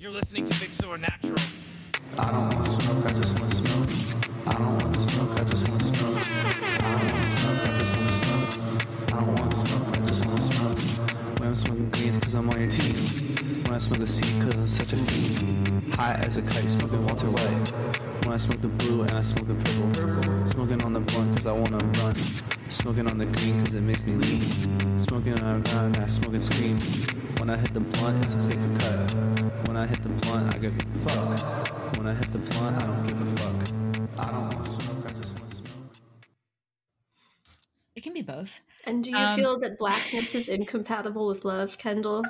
You're listening to Big Soy Naturals. I don't want smoke, I just want smoke. I don't want smoke, I just want smoke. I don't want smoke. I'm smoking greens, cause I'm on your teeth. When I smoke the seed, cause I'm such a fiend. High as a kite, smoking Walter White. When I smoke the blue and I smoke the purple. Smoking on the blunt, cause I wanna run. Smoking on the green, cause it makes me lean. Smoking on the ground, and I smoke and scream. When I hit the blunt, it's a paper cut. When I hit the blunt, I give a fuck. When I hit the blunt, I don't give a fuck. I don't want smoke, It can be both. And do you Um, feel that blackness is incompatible with love, Kendall?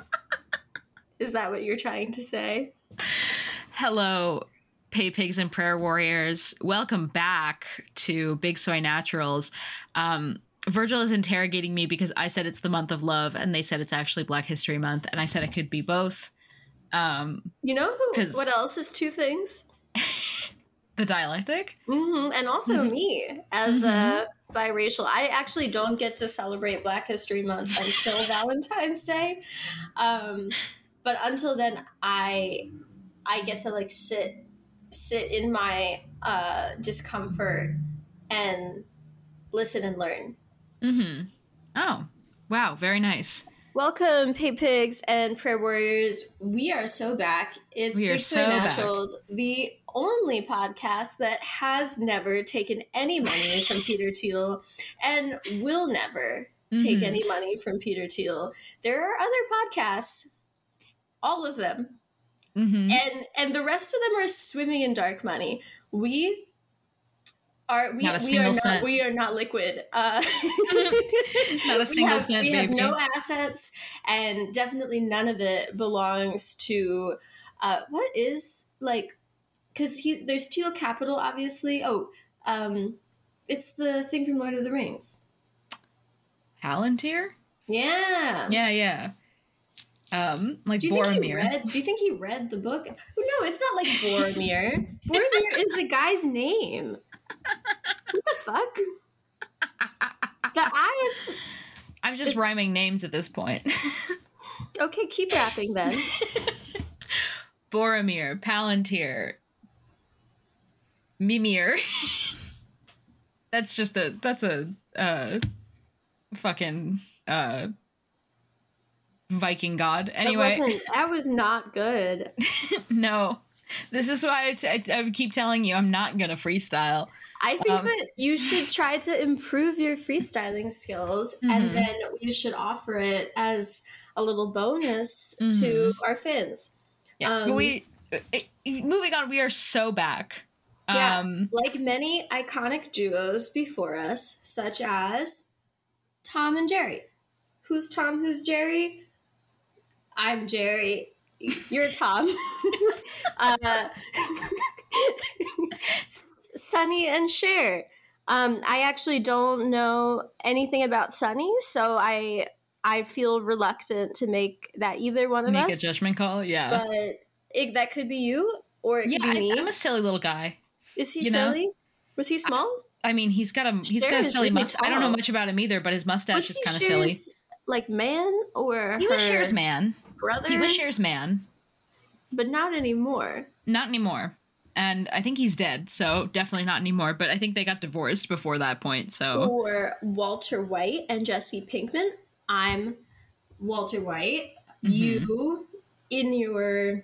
is that what you're trying to say? Hello, Pay Pigs and Prayer Warriors. Welcome back to Big Soy Naturals. Um, Virgil is interrogating me because I said it's the month of love, and they said it's actually Black History Month, and I said it could be both. Um, You know who? What else is two things? the dialectic. hmm And also Mhm. me as a biracial. I actually don't get to celebrate Black History Month until Valentine's Day. Um, but until then, I I get to like sit sit in my uh, discomfort and listen and learn. Mm-hmm. Oh, wow, very nice. Welcome, Pay Pigs and Prayer Warriors. We are so back. It's We are Big so back. Naturals, the only podcast that has never taken any money from Peter Thiel and will never take Mhm. any money from Peter Thiel. There are other podcasts, all of them, Mhm. and and the rest of them are swimming in dark money. We are we, we are cent. not we are not liquid. Uh, Not a we single have, cent, We have baby. no assets, and definitely none of it belongs to uh, what is like because he there's Thiel Capital, obviously. Oh, um, it's the thing from Lord of the Rings. Palantir? Yeah. Yeah, yeah. Um, like Do you think he Boromir. read? Do you think he read the book? Oh, no, it's not like Boromir. Boromir is a guy's name. What the fuck? The I. I'm just It's- rhyming names at this point. Okay, keep rapping then. Boromir, Palantir, Mimir. that's just a that's a uh fucking uh Viking god. Anyway, that. That was not good. no. This is why I, t- I, I keep telling you I'm not gonna freestyle. I think Um, that you should try to improve your freestyling skills, Mhm. and then we should offer it as a little bonus to Mhm. our fans. Yeah, Um, we uh, moving on. We are so back. Yeah. Um, Like many iconic duos before us, such as Tom and Jerry. Who's Tom? Who's Jerry? I'm Jerry. You're Tom. uh, Sonny and Cher. Um, I actually don't know anything about Sonny, so I I feel reluctant to make that either one of make a us. judgment call. Yeah. But it, that could be you, or it yeah, could be me. I'm a silly little guy. Is he you know? silly? Was he small? I mean, he's got a he's Cher got a silly really mustache. I don't know much about him either, but his mustache was is kind of silly. Like man or He was her Cher's man. brother, He was Cher's man. but not anymore. Not anymore. And I think he's dead, so definitely not anymore. But I think they got divorced before that point. So Or Walter White and Jesse Pinkman. I'm Walter White. Mhm. You, in your,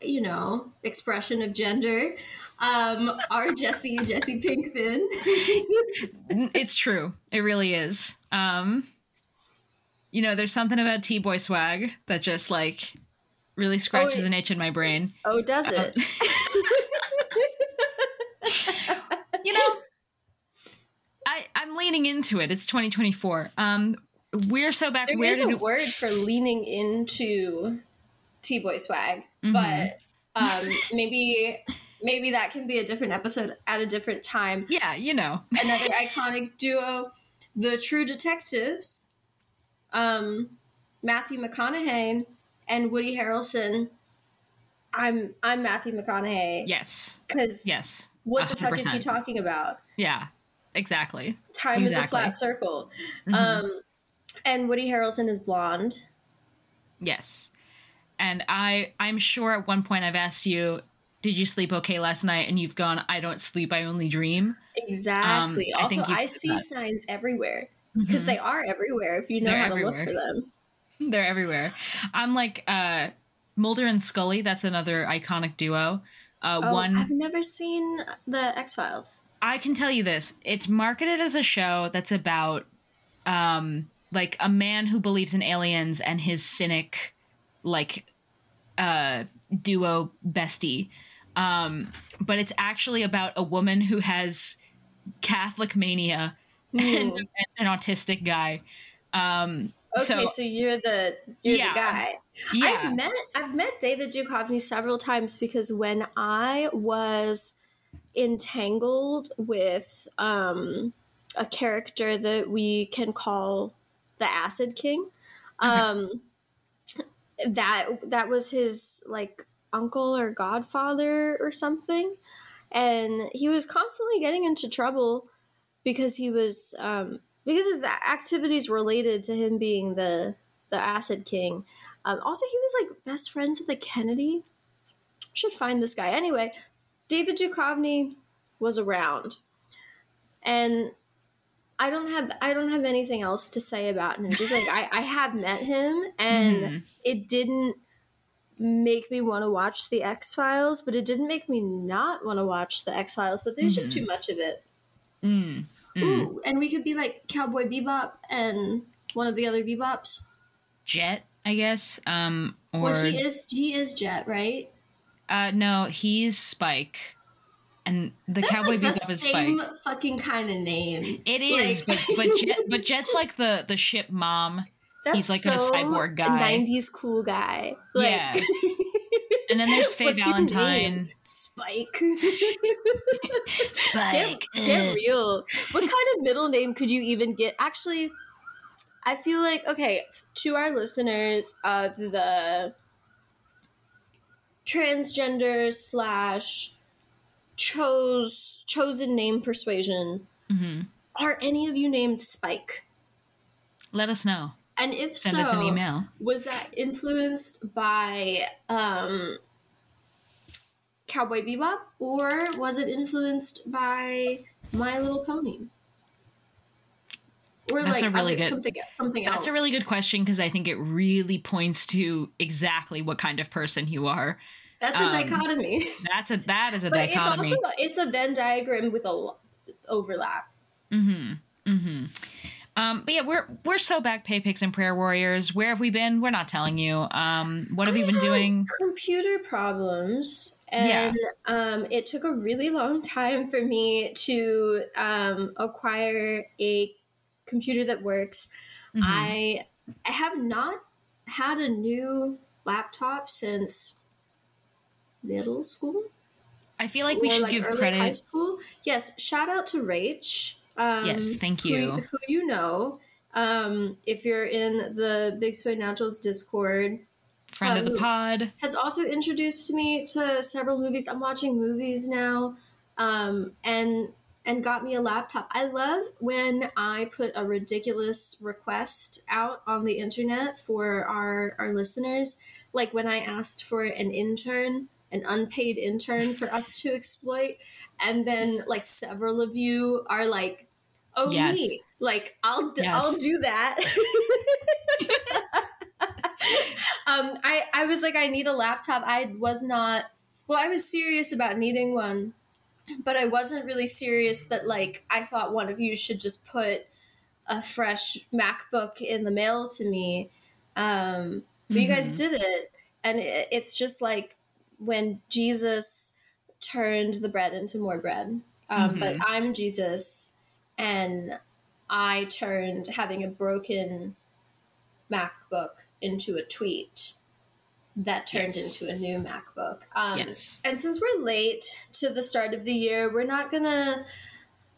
you know, expression of gender, um, are Jesse Jesse Pinkman. it's true. It really is. Um, you know, there's something about T Boy swag that just like really scratches it- an itch in my brain. oh, does it? you know i i'm leaning into it it's 2024 um we're so back There where is a word for leaning into T Boy swag, Mhm. but um, maybe maybe that can be a different episode at a different time. yeah you know Another iconic duo, the True Detectives, um, Matthew McConaughey and Woody Harrelson. I'm I'm Matthew McConaughey yes because yes what the fuck is he talking about? yeah exactly Time is a flat circle. Mhm. Um, and Woody Harrelson is blonde. yes and I I'm sure at one point I've asked you, did you sleep okay last night? And you've gone, I don't sleep, I only dream. Exactly. Um, I also, think I see that. signs everywhere because Mhm. they are everywhere if you know They're how to look for them. They're everywhere. I'm like uh Mulder and Scully, that's another iconic duo. Uh Oh, one I've never seen the X Files. I can tell you this. It's marketed as a show that's about um like a man who believes in aliens and his cynic like uh duo bestie. Um but it's actually about a woman who has Catholic mania and, and an autistic guy. Um Okay, so so, you're the you're Yeah. the guy. yeah. I've met I've met David Duchovny several times because when I was entangled with um, a character that we can call the Acid King, um, that that was his like uncle or godfather or something, and he was constantly getting into trouble because he was um, because of activities related to him being the the Acid King. Um, also, he was like best friends with the Kennedy. Should find this guy anyway. David Duchovny was around, and I don't have I don't have anything else to say about him. Just like I, I have met him, and Mhm. it didn't make me want to watch the X Files, but it didn't make me not want to watch the X Files. But there's just Mhm. too much of it. Mm, mm. Ooh, and we could be like Cowboy Bebop and one of the other Bebops. Jet, I guess. Um or well, he is he is Jet, right? uh no, he's Spike. And the That's Cowboy like the Bebop is Spike. same fucking kind of name. It is, Like- but but Jet, but Jet's like the the ship mom, That's he's like a so cyborg guy. '90s cool guy. Like, Yeah. and then there's Faye Valentine. Spike. Spike. Get, get real. What kind of middle name could you even get? Actually, I feel like okay to our listeners of the transgender slash chose chosen name persuasion. hmm Are any of you named Spike? Let us know. And if Send so, us an email. was that influenced by um, Cowboy Bebop or was it influenced by My Little Pony? Or That's like a really good- something something else. That's a really good question because I think it really points to exactly what kind of person you are. That's a um, dichotomy. That's a that is a but dichotomy. it's also it's a Venn diagram with a overlap. Mm-hmm. Mm-hmm. Um, but yeah, we're we're so back, pay pigs and prayer warriors. Where have we been? We're not telling you. Um, what have I you been doing? Computer problems. Yeah. And um, it took a really long time for me to um, acquire a computer that works. Mhm. I I have not had a new laptop since middle school. I feel like we or, should give early High credit. school. Yes, shout out to Rach. Um, Yes, thank you. Who, you know, um, if you're in the Big Soy Naturals Discord, Friend of the um, pod. has also introduced me to several movies. I'm watching movies now, um, and and got me a laptop. I love when I put a ridiculous request out on the internet for our our listeners. Like when I asked for an intern, an unpaid intern for us to exploit, and then like several of you are like, "Oh Yes. me." Like I'll d- Yes. I'll do that. um, I I was like, I need a laptop. I was not. Well, I was serious about needing one, but I wasn't really serious that like I thought one of you should just put a fresh MacBook in the mail to me. Um, but you guys Mhm. did it, and it, it's just like when Jesus turned the bread into more bread. Um, But Mhm. I'm Jesus, and I turned having a broken MacBook into a tweet that turned Yes. into a new MacBook. Um, yes. and since we're late to the start of the year, we're not gonna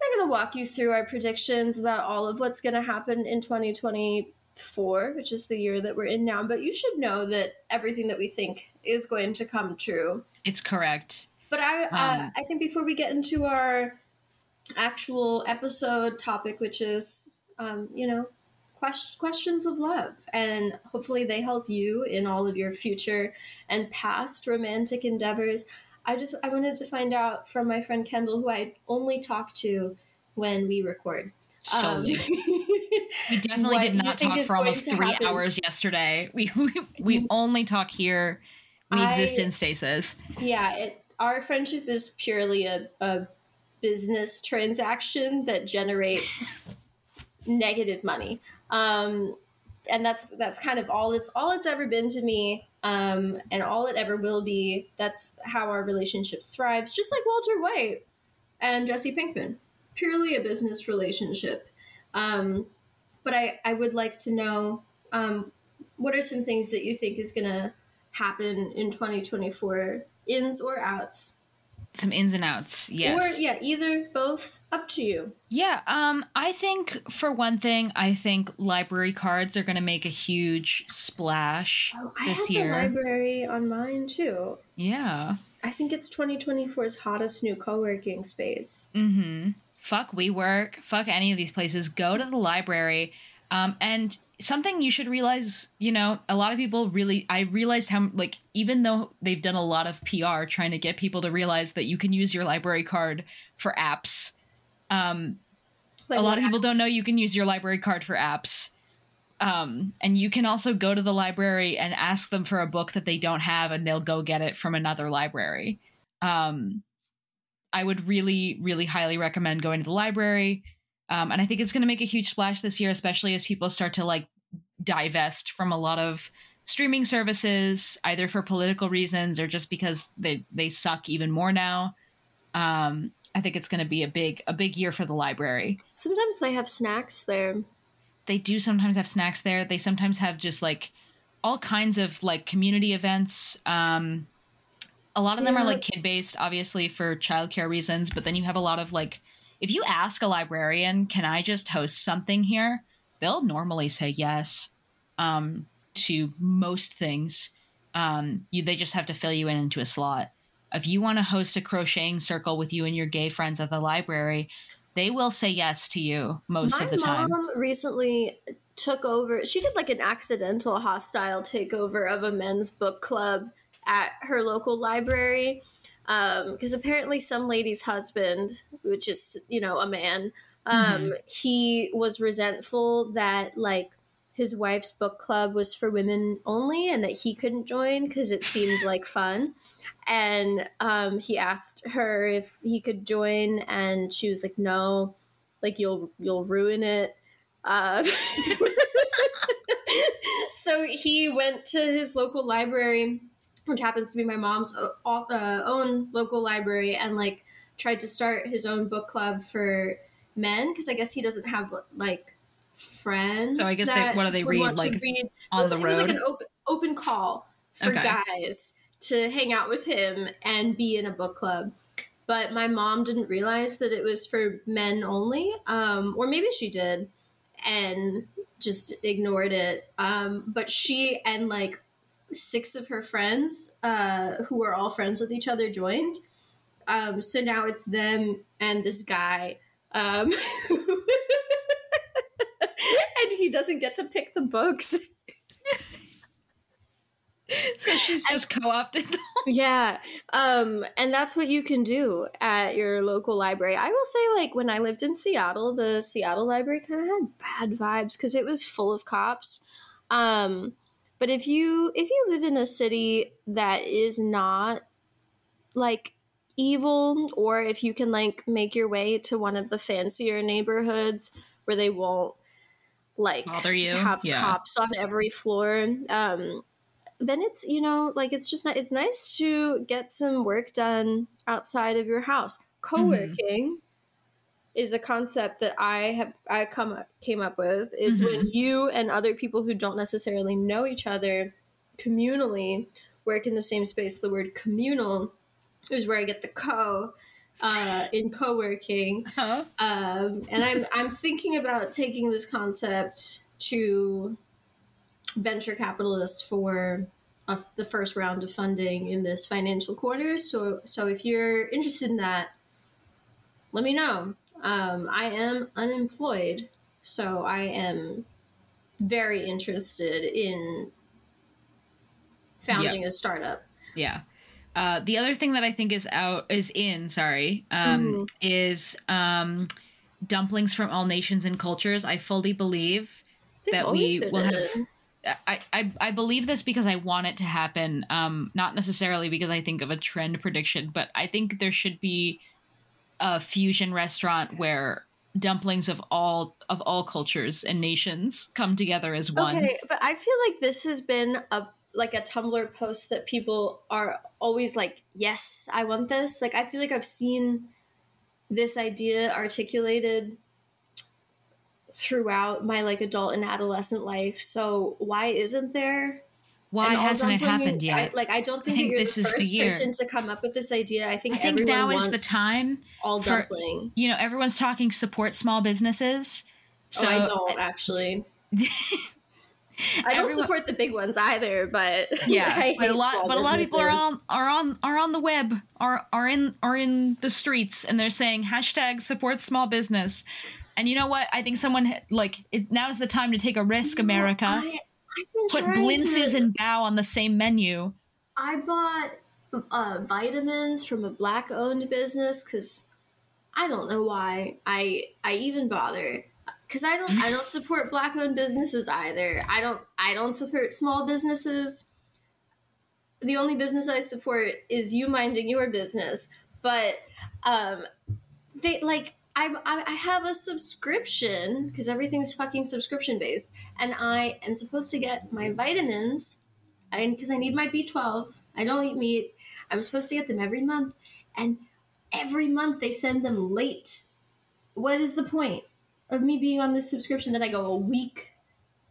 not gonna walk you through our predictions about all of what's gonna happen in 2024, which is the year that we're in now. But you should know that everything that we think is going to come true. It's correct. But I, uh, Um, I think before we get into our actual episode topic, which is, um, you know, quest- questions of love, and hopefully they help you in all of your future and past romantic endeavors. I just I wanted to find out from my friend Kendall, who I only talk to when we record. Um, Solely. we definitely did not talk for almost three happen. hours yesterday. We we, we only talk here. We exist in stasis. yeah, it, our friendship is purely a, a business transaction that generates negative money. Um, and that's that's kind of all it's all it's ever been to me um, and all it ever will be. That's how our relationship thrives just like walter white and jesse pinkman. Purely a business relationship. Um, but I, I would like to know um, what are some things that you think is going to happen in 2024 ins or outs Some ins and outs. Yes. or yeah either both up to you Yeah, um, I think for one thing, I think library cards are going to make a huge splash oh, i this have year. library on mine too yeah. i think it's 2024's hottest new co-working space Mm-hmm. Fuck WeWork. Fuck any of these places. Go to the library. Um, and something you should realize, you know, a lot of people really. I realized how like even though they've done a lot of PR trying to get people to realize that you can use your library card for apps. Um, Like a lot of people don't know you can use your library card for apps. Um, and you can also go to the library and ask them for a book that they don't have, and they'll go get it from another library. Um, I would really, really highly recommend going to the library. Um, and I think it's going to make a huge splash this year, especially as people start to like divest from a lot of streaming services, either for political reasons or just because they they suck even more now. Um, I think it's going to be a big a big year for the library. Sometimes they have snacks there. They do sometimes have snacks there. They sometimes have just like all kinds of like community events. Um, a lot of them are like kid based, obviously for childcare reasons. But then you have a lot of like, if you ask a librarian, "Can I just host something here?" They'll normally say yes um, to most things. Um, you they just have to fill you in into a slot. If you want to host a crocheting circle with you and your gay friends at the library, they will say yes to you most My of the time. My mom recently took over. She did like an accidental hostile takeover of a men's book club at her local library. Because apparently, some lady's husband, which is you know a man, um, Mm-hmm. he was resentful that like his wife's book club was for women only and that he couldn't join because it seemed like fun and um, he asked her if he could join and she was like no like you'll you'll ruin it uh, so he went to his local library which happens to be my mom's al- uh, own local library and like tried to start his own book club for men because i guess he doesn't have like friends So I guess they- what do they read, like, read. It on was- the it was like an open, open call for Okay. guys to hang out with him and be in a book club but my mom didn't realize that it was for men only um, or maybe she did and just ignored it um, but she and like six of her friends uh, who were all friends with each other joined um, so now it's them and this guy um, and he doesn't get to pick the books so she's just co-opted them. Yeah. Um, and that's what you can do at your local library. I will say, like, when I lived in Seattle, the Seattle library kind of had bad vibes because it was full of cops. Um, but if you if you live in a city that is not like evil, or if you can like make your way to one of the fancier neighborhoods where they won't like Bother you? have Yeah. cops on every floor, um, then it's you know like it's just not, it's nice to get some work done outside of your house co-working is a concept that i have i come came up with it's when you and other people who don't necessarily know each other communally work in the same space the word communal is where i get the co uh, in co-working Huh? um, and I'm I'm thinking about taking this concept to venture capitalists for the first round of funding in this financial quarter. So so if you're interested in that, let me know. Um, I am unemployed, so I am very interested in founding a startup. Yeah. Uh, the other thing that I think is out is in sorry um, Mhm. is um, dumplings from all nations and cultures. I fully believe They've that we will have. I, I I believe this because I want it to happen. Um, not necessarily because I think of a trend prediction, but I think there should be a fusion restaurant where dumplings of all of all cultures and nations come together as one. Okay, but I feel like this has been a like a Tumblr post that people are always like, "Yes, I want this." Like I feel like I've seen this idea articulated throughout my like adult and adolescent life. So why isn't there? Why hasn't it happened yet? I, like I don't think, think you're this the is the first year. person to come up with this idea. I think I think everyone now is the time. all for- dumpling. You know, everyone's talking support small businesses. So oh, I don't uh, actually. I don't Everyone- support the big ones either, but yeah, I but a lot, but a lot of people are on are on are on the web, are are in are in the streets, and they're saying hashtag support small business. And you know what? I think someone like it, now's the time to take a risk, America. I, Put Blintzes to- and Bao on the same menu. I bought uh, vitamins from a black-owned business because I don't know why I I even bother because I don't I don't support black-owned businesses either. I don't I don't support small businesses. The only business I support is you minding your business, but um, they like. I, I have a subscription because everything's fucking subscription based, and I am supposed to get my vitamins and because I need my B12. I don't eat meat. I'm supposed to get them every month, and every month they send them late. What is the point of me being on this subscription that I go a week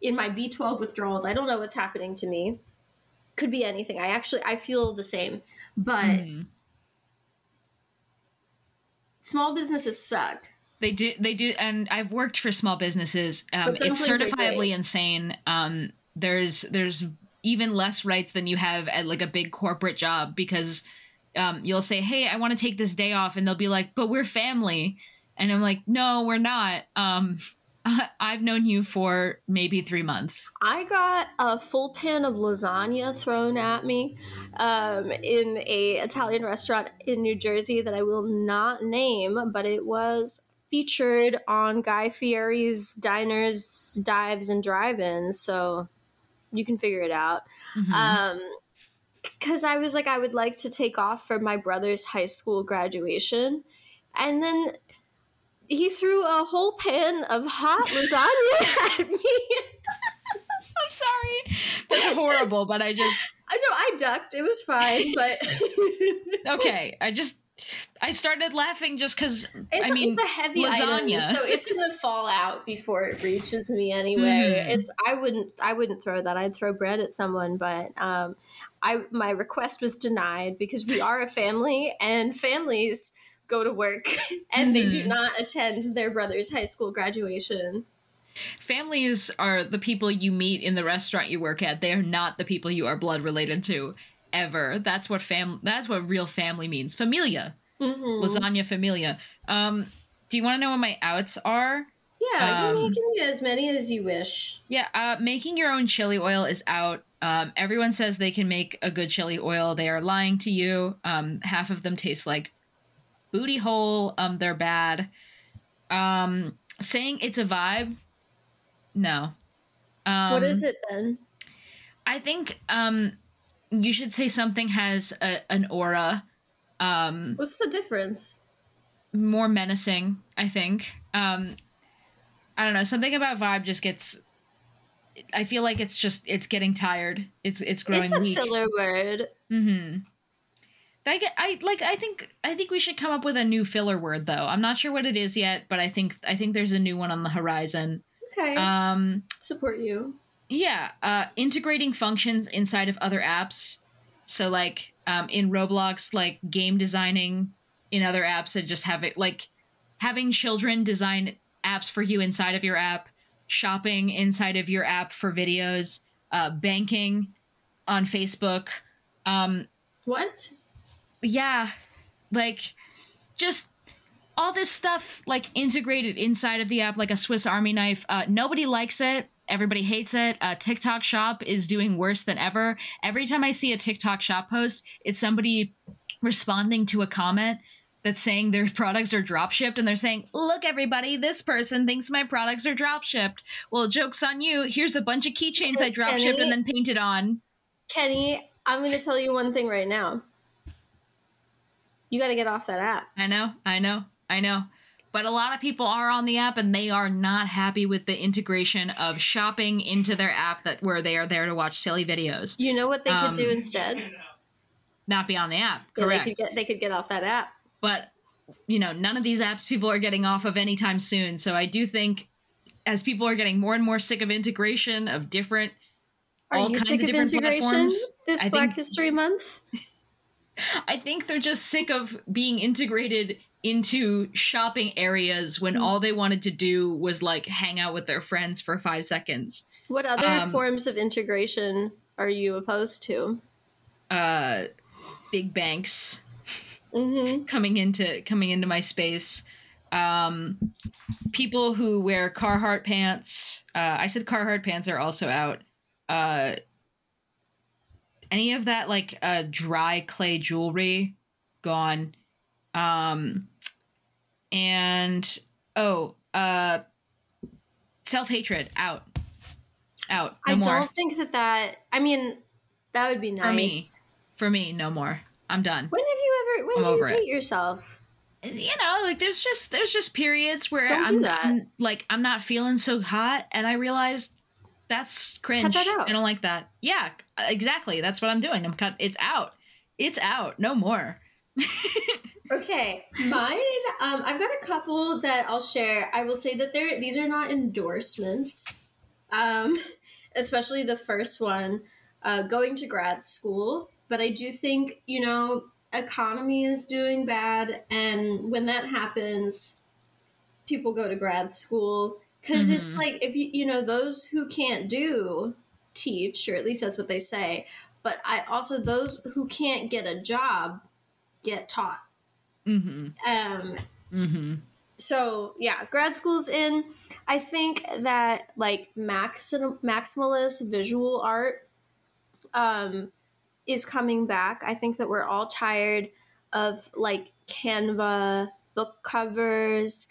in my B12 withdrawals? I don't know what's happening to me. Could be anything. I actually I feel the same, but Mhm. Small businesses suck. They do, they do, and I've worked for small businesses. Um, it's certifiably insane. Um, there's there's even less rights than you have at like a big corporate job because um, you'll say, "Hey, I want to take this day off," and they'll be like, "But we're family," and I'm like, "No, we're not." I've known you for maybe three months. I got a full pan of lasagna thrown at me um, in a Italian restaurant in New Jersey that I will not name, but it was featured on Guy Fieri's Diners, Dives, and Drive-ins, so you can figure it out. Mhm. Um, because I was like, I would like to take off for my brother's high school graduation, and then he threw a whole pan of hot lasagna at me. I'm sorry. That's horrible, but I just I know I ducked. It was fine, but okay. I just I started laughing just because it's, I mean it's a heavy lasagna. item, so it's gonna fall out before it reaches me anyway. Mhm. It's I wouldn't I wouldn't throw that. I'd throw bread at someone, but um, I my request was denied because we are a family and families go to work and they do Mhm. not attend their brother's high school graduation. families are the people you meet in the restaurant you work at. They are not the people you are blood related to ever. That's what fam that's what real family means. Familia. Mhm. Lasagna familia. Um do you want to know what my outs are? Yeah, give me, Um, give me as many as you wish. Yeah, uh, making your own chili oil is out. Um, everyone says they can make a good chili oil. They are lying to you. Um, half of them taste like booty hole. Um, they're bad. Um, saying it's a vibe, no. Um, what is it then? I think um, you should say something has a, an aura, um, What's the difference? more menacing. I think. Um, I don't know. Something about vibe just gets. I feel like it's just it's getting tired. It's it's growing It's a weak. filler word. Mm-hmm. I get, I like. I think. I think we should come up with a new filler word, though. I'm not sure what it is yet, but I think. I think there's a new one on the horizon. Okay, Um. support you. Yeah. Uh. Integrating functions inside of other apps. So like, um, in Roblox, like game designing in other apps, and just have it like having children design apps for you inside of your app, shopping inside of your app for videos, uh, banking on Facebook. Um, What? Yeah like just all this stuff like integrated inside of the app like a swiss army knife uh, nobody likes it everybody hates it. Uh, TikTok Shop is doing worse than ever. Every time I see a TikTok Shop post, it's somebody responding to a comment that's saying their products are drop shipped and they're saying, Look, everybody, this person thinks my products are drop shipped. Well, joke's on you. Here's a bunch of keychains I drop shipped and then painted on. Kenny, I'm going to tell you one thing right now. You got to get off that app. I know, I know, I know. But a lot of people are on the app and they are not happy with the integration of shopping into their app that where they are there to watch silly videos. You know what they Um, could do instead? Not be on the app. Yeah, Correct. they could get they could get off that app. but you know none of these apps people are getting off of anytime soon so i do think as people are getting more and more sick of integration of different Are all you kinds sick of of different integration platforms this I Black think- History Month? i think they're just sick of being integrated into shopping areas when all they wanted to do was like hang out with their friends for five seconds What other Um, forms of integration are you opposed to? uh big banks Mm-hmm. coming into coming into my space um people who wear carhartt pants uh i said carhartt pants are also out uh any of that like uh dry clay jewelry gone um and oh uh self-hatred out out no I more don't think that that. I mean, that would be nice. For me. for me no more i'm done When have you ever? When I'm do you over it. hate yourself? you know like there's just there's just periods where Don't I'm, that. I'm- like i'm not feeling so hot and i realize that's cringe that out. i don't like that yeah exactly that's what i'm doing i'm cut it's out it's out no more Okay, mine. Um, I've got a couple that I'll share. I will say that they're these are not endorsements. Um, especially the first one, uh, going to grad school. But I do think you know economy is doing bad, and when that happens, people go to grad school because it's Mhm. like if you you know those who can't do teach, or at least that's what they say. But I also those who can't get a job get taught. mm-hmm Um, mm-hmm so yeah, grad school's in. I think that like maxim- maximalist visual art um, is coming back. I think that we're all tired of like Canva book covers,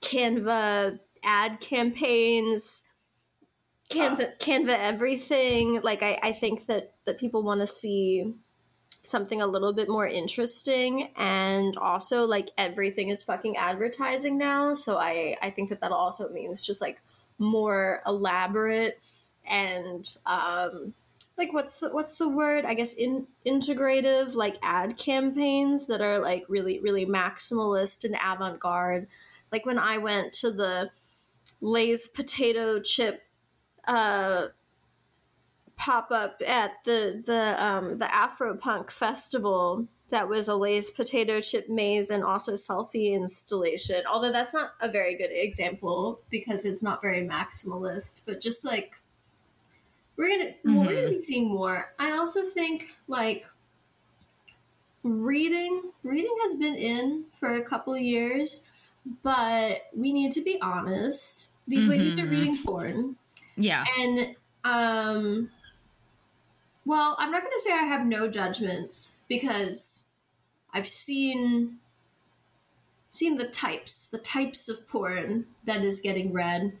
Canva ad campaigns, Canva Canva everything. Like I, I think that that people want to see something a little bit more interesting. And also like everything is fucking advertising now. So i i think that that also means just like more elaborate and um like what's the what's the word? I guess in integrative like ad campaigns that are like really really maximalist and avant-garde. Like when i went to the lay's potato chip uh pop up at the the um the Afropunk festival that was a Lay's potato chip maze and also selfie installation. Although that's not a very good example because it's not very maximalist, but just like we're gonna well, we're gonna be seeing more. I also think like reading reading has been in for a couple years, but we need to be honest. These ladies are Mhm. reading porn yeah and um well i'm not going to say i have no judgments because i've seen seen the types the types of porn that is getting read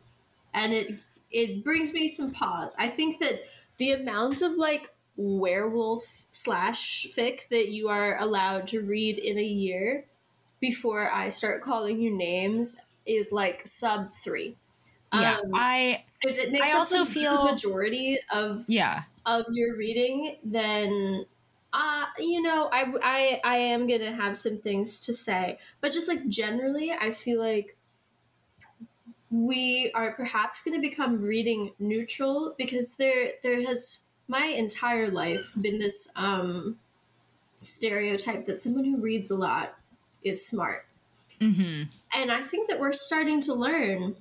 and it it brings me some pause i think that the amount of like werewolf slash fic that you are allowed to read in a year before i start calling you names is like sub three yeah Um, i if it makes I up also the feel- majority of yeah of your reading, then uh, you know, I, I I am gonna have some things to say. But just like generally, I feel like we are perhaps gonna become reading neutral because there there has my entire life been this um stereotype that someone who reads a lot is smart. mm-hmm And I think that we're starting to learn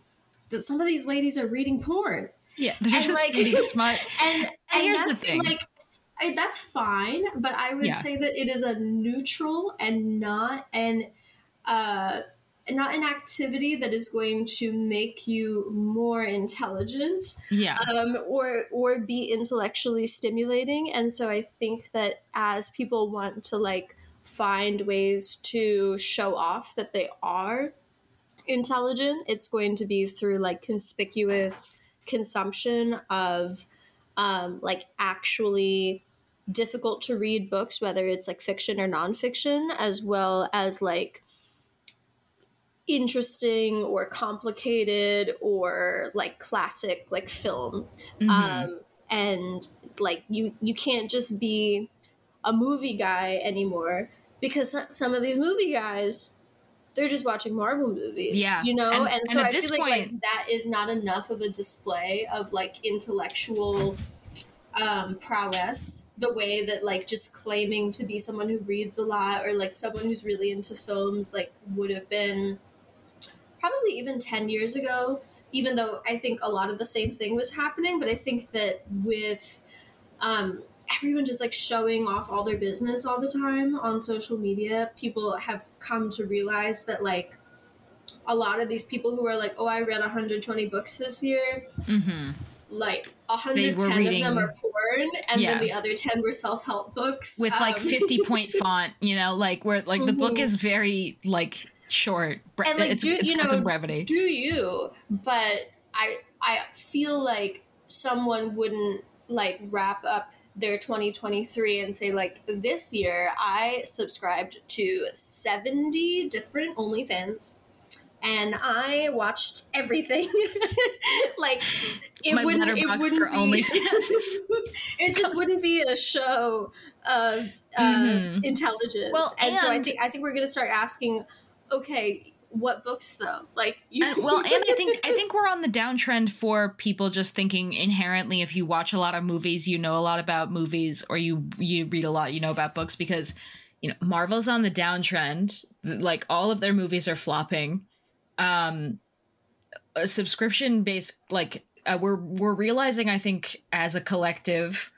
that some of these ladies are reading porn. yeah they're And, just like- really smart and, and here's the thing. like that's fine but i would Yeah. say that it is a neutral and not an uh not an activity that is going to make you more intelligent Yeah. um, or or be intellectually stimulating and so i think that as people want to like find ways to show off that they are intelligent it's going to be through like conspicuous consumption of um, like actually difficult to read books whether it's like fiction or nonfiction as well as like interesting or complicated or like classic like film Mhm. um, and like you you can't just be a movie guy anymore because some of these movie guys they're just watching Marvel movies, Yeah. you know, And- and, and so at I this feel like, like point- that is not enough of a display of like intellectual um, prowess. The way that like just claiming to be someone who reads a lot or like someone who's really into films like would have been probably even 10 years ago even though i think a lot of the same thing was happening but i think that with um, everyone just like showing off all their business all the time on social media people have come to realize that like a lot of these people who are like oh i read 120 books this year Mhm. like They 110 were of them are porn and Yeah. then the other 10 were self-help books with like Um, 50 point font, you know, like where like the book Mhm. is very like short. Bre- And, like, it's, do- it's you know, brevity. do you but i i feel like someone wouldn't like wrap up their 2023 and say like this year i subscribed to 70 different onlyfans and i watched everything like it My wouldn't it wouldn't for be, OnlyFans. it just wouldn't be a show of uh, Mhm. intelligence Well, and, so i and- think i think we're gonna start asking okay what books though like you And- well, and I think I think we're on the downtrend for people just thinking inherently if you watch a lot of movies, you know a lot about movies, or you you read a lot, you know about books because you know Marvel's on the downtrend. Like all of their movies are flopping. Um, a subscription based like uh, we're we're realizing I think as a collective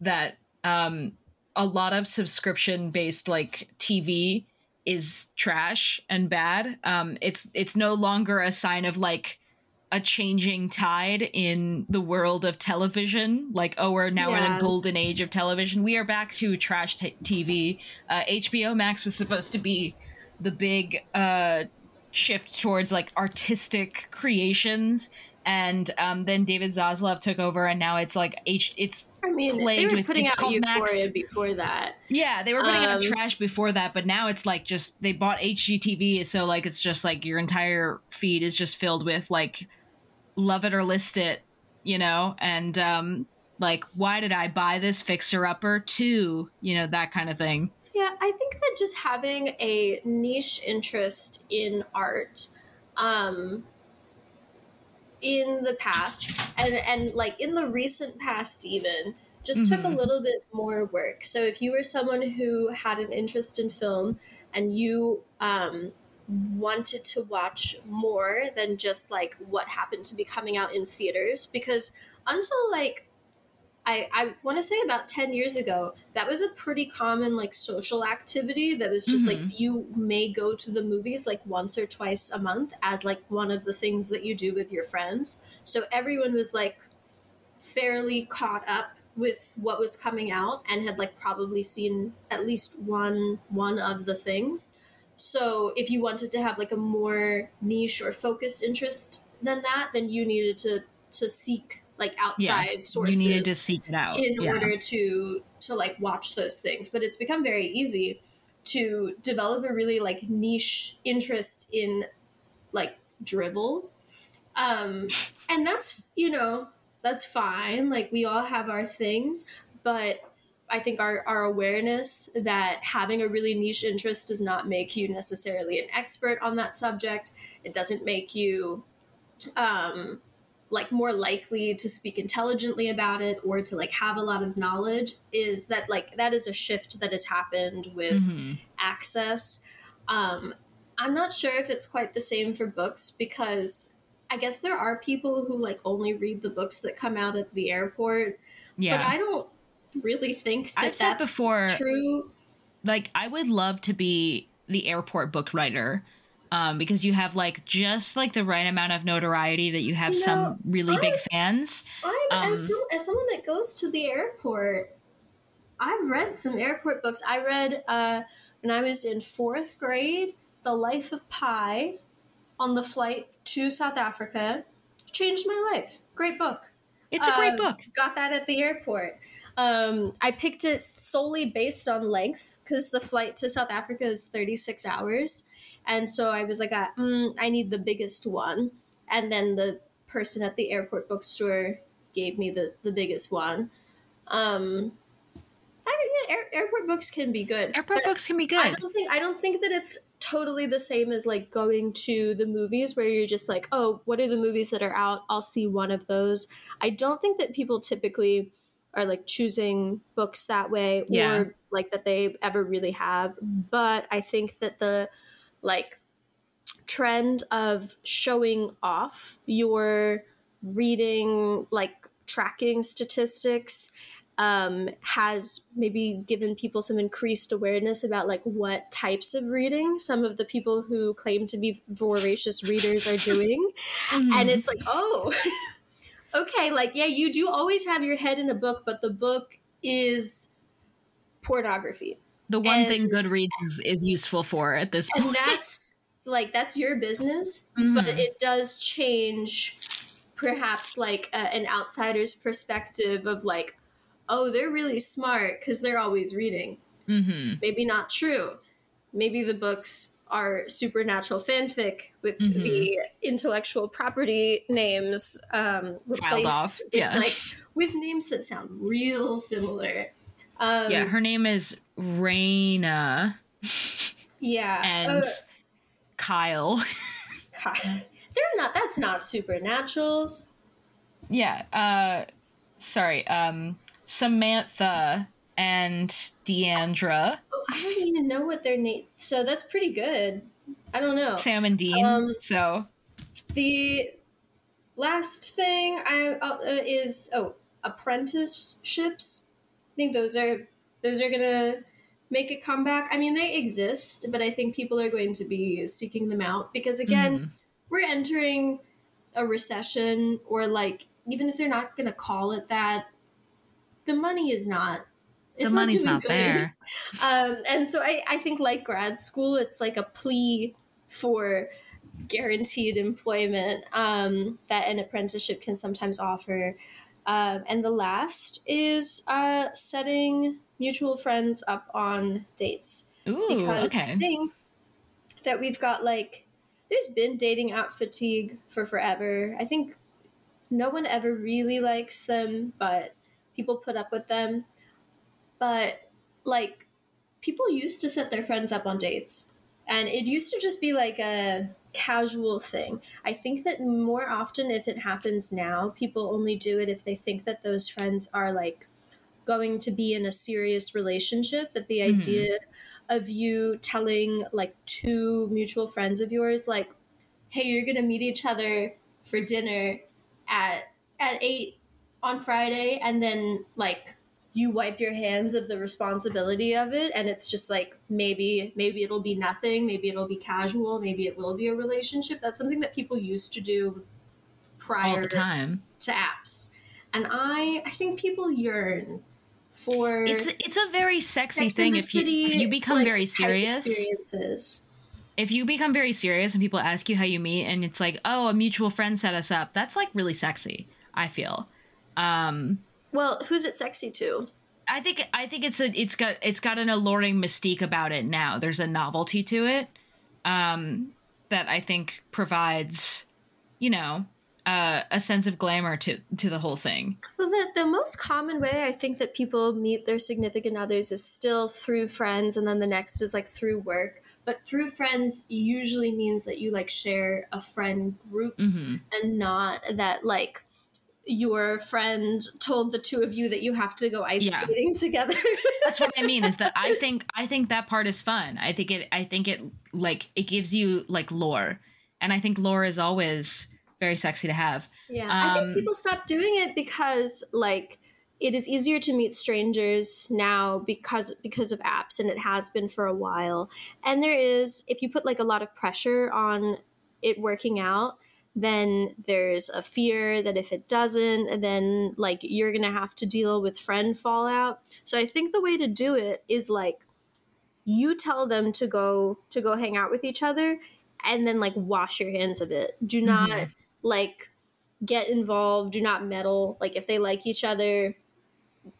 that um a lot of subscription based like TV is trash and bad. Um, it's it's no longer a sign of like a changing tide in the world of television. Like, oh, we're now in the golden age of television. We are back to trash t- TV. Uh, HBO Max was supposed to be the big uh, shift towards like artistic creations. And um, then David Zaslav took over, and now it's like H. It's I mean, they were with- putting it's out called Euphoria Max. before that. yeah, they were putting out Um, trash before that, but now it's like just they bought HGTV, so like it's just like your entire feed is just filled with like love it or list it, you know, and um like why did I buy this fixer upper too, you know, that kind of thing. Yeah, I think that just having a niche interest in art, um, in the past and and like in the recent past even just took a Mhm. little bit more work. So if you were someone who had an interest in film and you um wanted to watch more than just like what happened to be coming out in theaters because until like I, I want to say about 10 years ago, that was a pretty common like social activity that was just like mm-hmm. you may go to the movies like once or twice a month as like one of the things that you do with your friends. So everyone was like fairly caught up with what was coming out and had like probably seen at least one one of the things. So if you wanted to have like a more niche or focused interest than that, then you needed to to seek like outside sources You needed to seek it out. in yeah. order to to like watch those things but it's become very easy to develop a really like niche interest in like drivel. um and that's you know that's fine like we all have our things but i think our our awareness that having a really niche interest does not make you necessarily an expert on that subject it doesn't make you um like more likely to speak intelligently about it or to like have a lot of knowledge is that like that is a shift that has happened with Mhm. access um i'm not sure if it's quite the same for books because i guess there are people who like only read the books that come out at the airport Yeah. but i don't really think that I've said before true like I would love to be the airport book writer um, because you have like just like the right amount of notoriety that you have You know, some really big fans. I'm as, Um, some, as someone that goes to the airport. I've read some airport books. I read uh, when I was in fourth grade, "The Life of Pi," on the flight to South Africa. Changed my life. Great book. It's a great Um, book. Got that at the airport. Um, I picked it solely based on length because the flight to South Africa is 36 hours. And so I was like, uh, mm, I need the biggest one. And then the person at the airport bookstore gave me the, the biggest one. Um, I mean, air, airport books can be good. Airport books can be I good. don't think I don't think that it's totally the same as like going to the movies where you're just like, oh, what are the movies that are out? I'll see one of those. I don't think that people typically are like choosing books that way Yeah. or like that they ever really have. But I think that the like trend of showing off your reading like tracking statistics um, has maybe given people some increased awareness about like what types of reading some of the people who claim to be voracious readers are doing Mhm. and it's like oh okay like yeah you do always have your head in a book but the book is pornography the one and- thing Goodreads is, is useful for at this and point. that's like that's your business Mhm. but it does change perhaps like a, an outsider's perspective of like oh they're really smart because they're always reading Mhm. maybe not true maybe the books are supernatural fanfic with Mhm. the intellectual property names um replaced off, with yeah. like with names that sound real similar um yeah, her name is Raina yeah and Uh, Kyle. God. they're not that's not supernaturals yeah, uh sorry, um Samantha and Deandra, Oh, I don't even know what their name. So that's pretty good. I don't know. Sam and Dean. Um, so The last thing I uh, is oh apprenticeships. I think those are those are gonna make a comeback. I mean, they exist, but I think people are going to be seeking them out because again, Mhm. we're entering a recession, or like even if they're not gonna call it that, the money is not. the money's doing not there. um, and so I, I think like grad school it's like a plea for guaranteed employment um, that an apprenticeship can sometimes offer um, and the last is uh, setting mutual friends up on dates. Ooh, because i think that we've got like there's been dating app fatigue for forever. I think no one ever really likes them but people put up with them. But like people used to set their friends up on dates. And it used to just be like a casual thing. I think that more often if it happens now people only do it if they think that those friends are like going to be in a serious relationship but the Mhm. idea of you telling like two mutual friends of yours like hey you're gonna meet each other for dinner at at eight on friday and then like you wipe your hands of the responsibility of it and it's just like maybe maybe it'll be nothing maybe it'll be casual maybe it will be a relationship that's something that people used to do prior All the time. to apps and i i think people yearn for It's it's a very sexy Sex thing if you if you become like, very serious. If you become very serious and people ask you how you meet and it's like, "Oh, a mutual friend set us up." That's like really sexy, I feel. Um well who's it sexy to I think I think it's a it's got it's got an alluring mystique about it now. There's a novelty to it um, that I think provides, you know, uh, a sense of glamour to to the whole thing. Well, the, the most common way I think that people meet their significant others is still through friends, and then the next is like through work. But through friends usually means that you like share a friend group hmm and not that like your friend told the two of you that you have to go ice Yeah. skating together. That's what I mean. Is that I think I think that part is fun. I think it I think it like it gives you like lore, and I think lore is always very sexy to have. Yeah, I Um, think people stopped doing it because like it is easier to meet strangers now because because of apps and it has been for a while and there is if you put like a lot of pressure on it working out then there's a fear that if it doesn't then like you're gonna have to deal with friend fallout so i think the way to do it is like you tell them to go to go hang out with each other and then like wash your hands of it do not Mhm. Like get involved do not meddle. Like if they like each other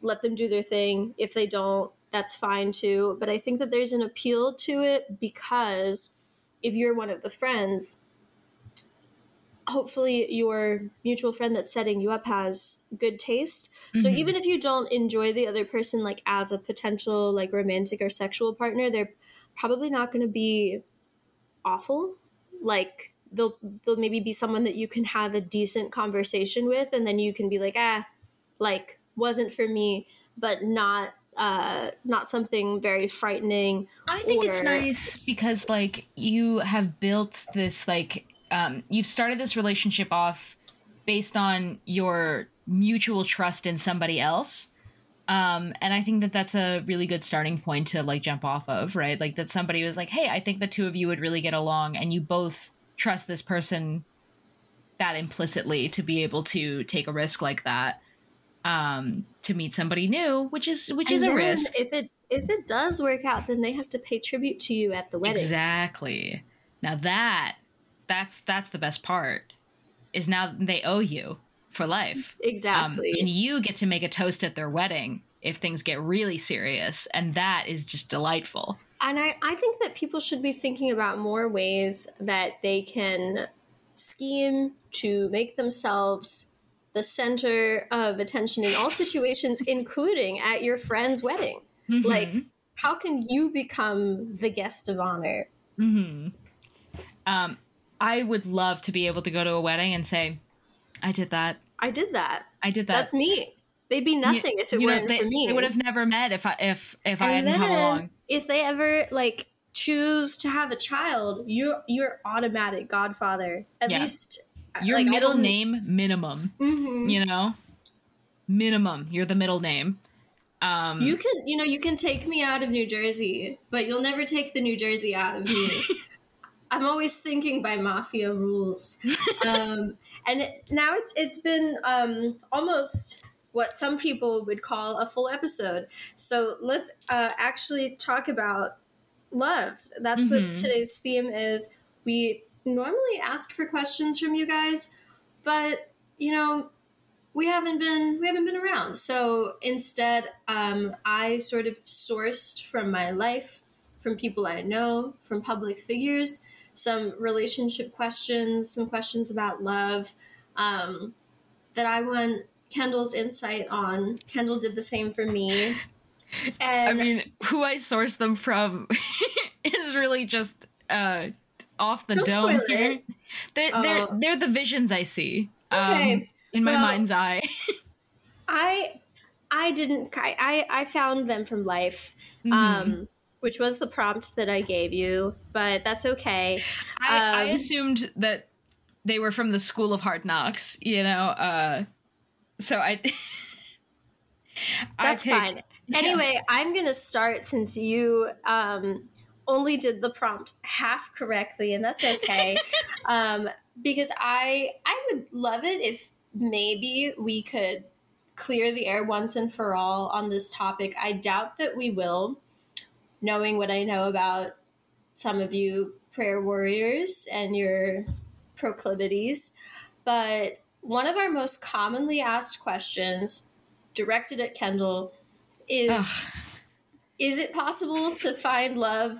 let them do their thing. If they don't that's fine too. But i think that there's an appeal to it because if you're one of the friends hopefully your mutual friend that's setting you up has good taste. So Mhm. even if you don't enjoy the other person like as a potential like romantic or sexual partner they're probably not going to be awful. Like they'll they'll maybe be someone that you can have a decent conversation with and then you can be like ah like wasn't for me but not uh not something very frightening I think it's nice because like you have built this like um you've started this relationship off based on your mutual trust in somebody else. Um and I think that that's a really good starting point to like jump off of, right? Like that somebody was like, "Hey, I think the two of you would really get along," and you both trust this person that implicitly to be able to take a risk like that um to meet somebody new, which is which is a risk. if it if it does work out then they have to pay tribute to you at the wedding Exactly. Now that that's that's the best part. Is now they owe you for life. Um, exactly and you get to make a toast at their wedding if things get really serious, and that is just delightful. And I, I think that people should be thinking about more ways that they can scheme to make themselves the center of attention in all situations, including at your friend's wedding. Like, how can you become the guest of honor? hmm um, I would love to be able to go to a wedding and say, "I did that. I did that. I did that." That's me. They'd be nothing if it weren't they, for me. They would have never met if I if if I hadn't come along. if they ever like choose to have a child, you're you're automatic godfather. At Yeah. least Your like, middle name minimum. Mhm. You know, minimum. You're the middle name. Um, You can, you know, you can take me out of New Jersey, but you'll never take the New Jersey out of me. I'm always thinking by mafia rules. Um, and now it's it's been um, almost what some people would call a full episode. So let's uh, actually talk about love. That's Mhm. what today's theme is. We normally ask for questions from you guys, but you know, we haven't been we haven't been around. So instead, um, I sort of sourced from my life, from people I know, from public figures, some relationship questions, some questions about love um, that I want Kendall's insight on. Kendall did the same for me. And I mean, who I source them from is really just uh, off the dome spoil here. it. They're they're Oh. they're the visions I see. um, in my well- mind's eye. I I didn't I I I found them from life. Mhm. Um which was the prompt that I gave you, but that's okay. I, I um, assumed that they were from the School of Hard Knocks. You know, uh, so I. I That's picked- fine. Anyway, I'm gonna start since you um, only did the prompt half correctly, and that's okay. um, because I I would love it if maybe we could clear the air once and for all on this topic. I doubt that we will, knowing what I know about some of you prayer warriors and your proclivities. But one of our most commonly asked questions, directed at Kendall, is Ugh. is it possible to find love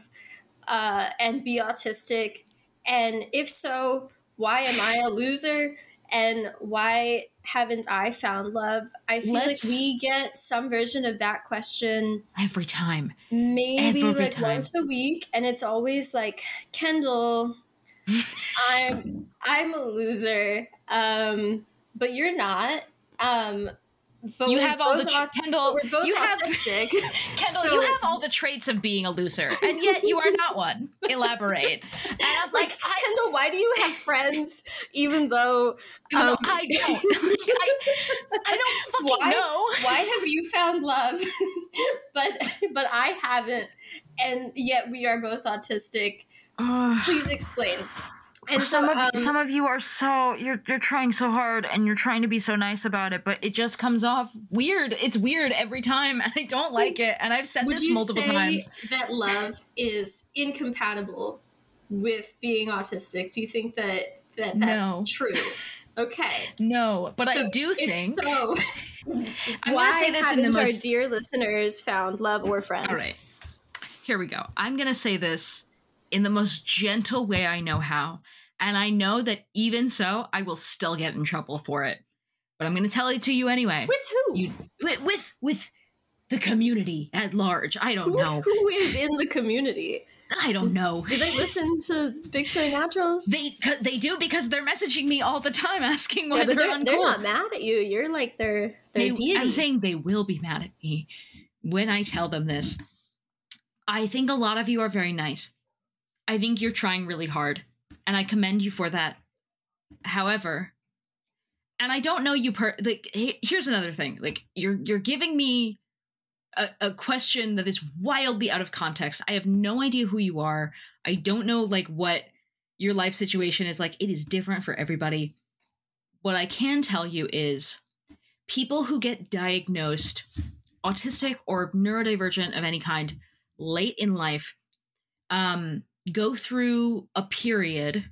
uh, and be autistic? And if so, why am I a loser? And why haven't I found love? I feel Let's- like we get some version of that question every time. maybe Every like time. once a week, and it's always like Kendall, I'm I'm a loser, um, but you're not. Um, But you have all the tra- Kendall. We're both you have. Kendall. so- you have all the traits of being a loser, and yet you are not one. Elaborate. And I was like, like, I, Kendall, why do you have friends even though even though um, I don't. I, I don't fucking Why? know. why have you found love but but I haven't and yet we are both autistic. Please explain. And some so of um, some of you are so you're you're trying so hard and you're trying to be so nice about it, but it just comes off weird. It's weird every time, and I don't like it. And I've said would this you multiple say times. that love is incompatible with being autistic? Do you think that that that's No. true? Okay. No, but I So do If think. so, I'm why gonna say this in the haven't our dear listeners found love or friends? All right, here we go. I'm gonna say this in the most gentle way I know how, and I know that even so, I will still get in trouble for it. But I'm gonna tell it to you anyway. With who? you with with, with the community at large. I don't who, know. who is in the community? I don't know. Do they listen to Big Soy Naturals? They they do because they're messaging me all the time asking why yeah, they're, they're, uncool. they're not mad at you. You're like their their They- deity. I'm saying they will be mad at me when I tell them this. I think a lot of you are very nice. I think you're trying really hard, and I commend you for that. However, and I don't know you per like here's another thing. Like you're you're giving me a, a question that is wildly out of context. I have no idea who you are. I don't know like what your life situation is like. It is different for everybody. What I can tell you is people who get diagnosed autistic or neurodivergent of any kind late in life um, go through a period,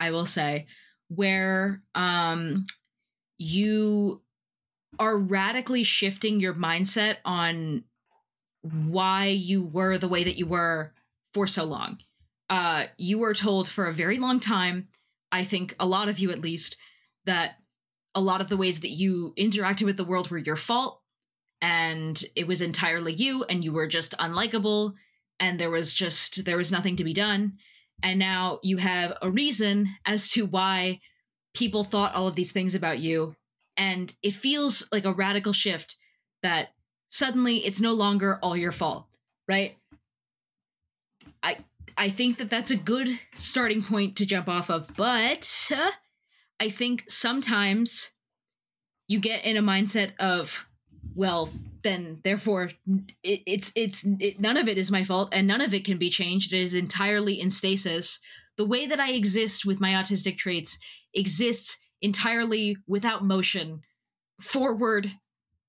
I will say, where um, you are radically shifting your mindset on why you were the way that you were for so long. Uh, you were told for a very long time, I think a lot of you at least, that a lot of the ways that you interacted with the world were your fault and it was entirely you and you were just unlikable and there was just there was nothing to be done. And now you have a reason as to why people thought all of these things about you. And it feels like a radical shift that suddenly it's no longer all your fault right? I i think that that's a good starting point to jump off of but uh, i think sometimes you get in a mindset of well then therefore it, it's it's it, none of it is my fault and none of it can be changed. It is entirely in stasis. The way that i exist with my autistic traits exists entirely without motion forward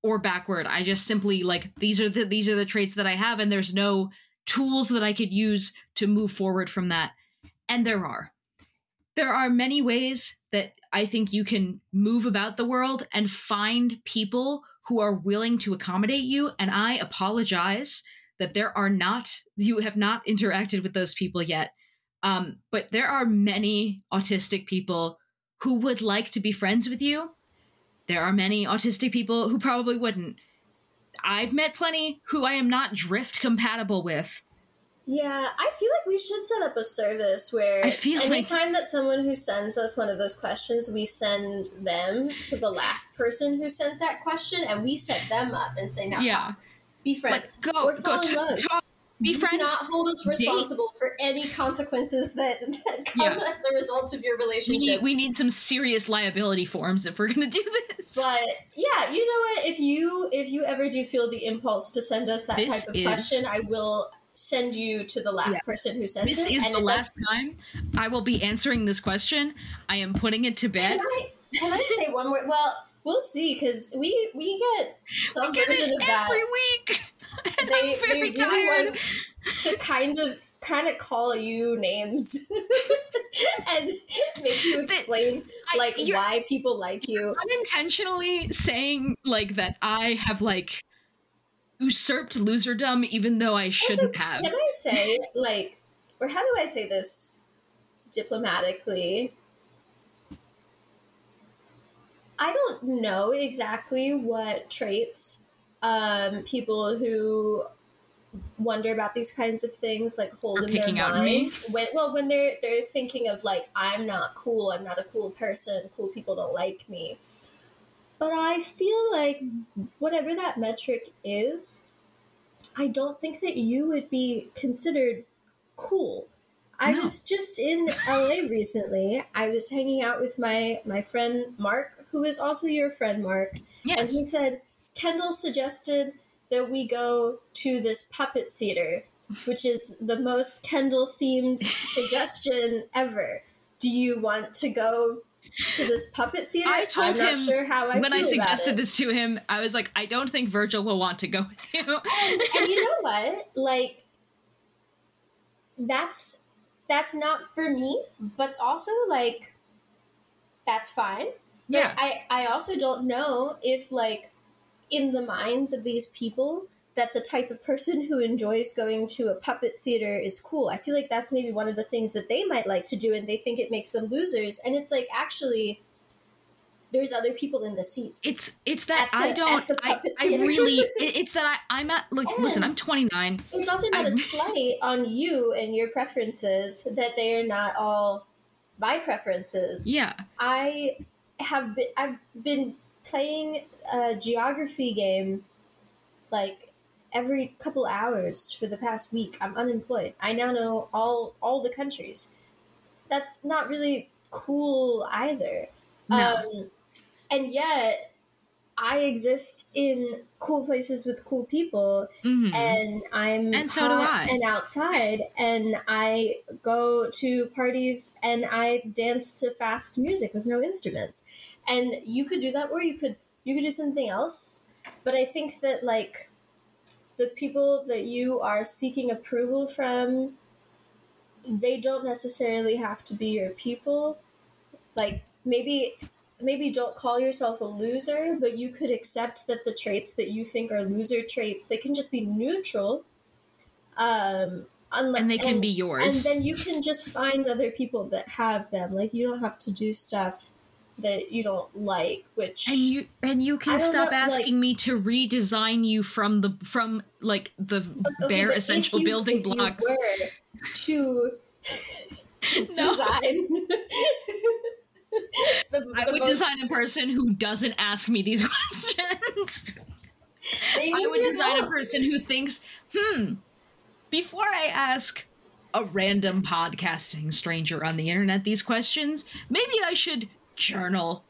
or backward. I just simply like these are the these are the traits that i have and there's no tools that i could use to move forward from that. And there are. There are many ways that i think you can move about the world and find people who are willing to accommodate you and i apologize that there are not you have not interacted with those people yet. Um, but there are many autistic people who would like to be friends with you. There are many autistic people who probably wouldn't. I've met plenty who i am not drift compatible with Yeah, I feel like we should set up a service where I feel like- anytime that someone who sends us one of those questions, we send them to the last person who sent that question, and we set them up and say, "Now Yeah. talk, be friends, like go or go in love." talk be Do friends not hold us responsible for any consequences that, that come Yeah. as a result of your we relationship. need, we need some serious liability forms if we're gonna do this But yeah, you know what? If you if you ever do feel the impulse to send us that This type of is- question, I will send you to the last person who sent this it. is and the last time i will be answering this question i am putting it to bed Can I can I say one more? Well, we'll see because we we get some get version it of that. every week and They, i'm they really tired want to kind of kind of call you names and make you explain I- like why people like you. unintentionally saying like that i have like usurped loserdom even though i shouldn't have Can I say like, or how do I say this diplomatically? I don't know exactly what traits um, people who wonder about these kinds of things like hold Are in their out in me? mind when well when they're they're thinking of like I'm not cool I'm not a cool person cool people don't like me but I feel like whatever that metric is, I don't think that you would be considered cool. I No. was just in LA recently. I was hanging out with my my friend Mark, who is also your friend Mark, and he said Kendall suggested that we go to this puppet theater, which is the most Kendall themed suggestion ever. Do you want to go to this puppet theater? I told I'm not him sure how I when I suggested this to him, I was like, I don't think Virgil will want to go with you. and, and you know what like that's that's not for me but also like that's fine but yeah. i i also don't know if like in the minds of these people that the type of person who enjoys going to a puppet theater is cool. I feel like that's maybe one of the things that they might like to do and they think it makes them losers. And it's like actually there's other people in the seats. It's it's that the- I don't I, I really it- it's that I I'm at like listen I'm 29 It's also not a slight on you and your preferences that they are not all my preferences. yeah. I have been I've been playing a geography game like every couple hours for the past week. I'm unemployed. I now know all all the countries. That's not really cool either. no Um, and yet I exist in cool places with cool people Mhm. and I'm And so do I. and outside and I go to parties and I dance to fast music with no instruments. And you could do that or you could you could do something else. But I think that like the people that you are seeking approval from they don't necessarily have to be your people. Like maybe maybe don't call yourself a loser, but you could accept that the traits that you think are loser traits, they can just be neutral. Um unless, and they can be yours. and then you can just find other people that have them. Like you don't have to do stuff that you don't like, which and you and you can stop know, like- asking me to redesign you from the from like the Okay, bare essential you- building blocks to, to design. the, I the would most- design a person who doesn't ask me these questions. I would design a person who thinks, hmm, before I ask a random podcasting stranger on the internet these questions, maybe I should journal.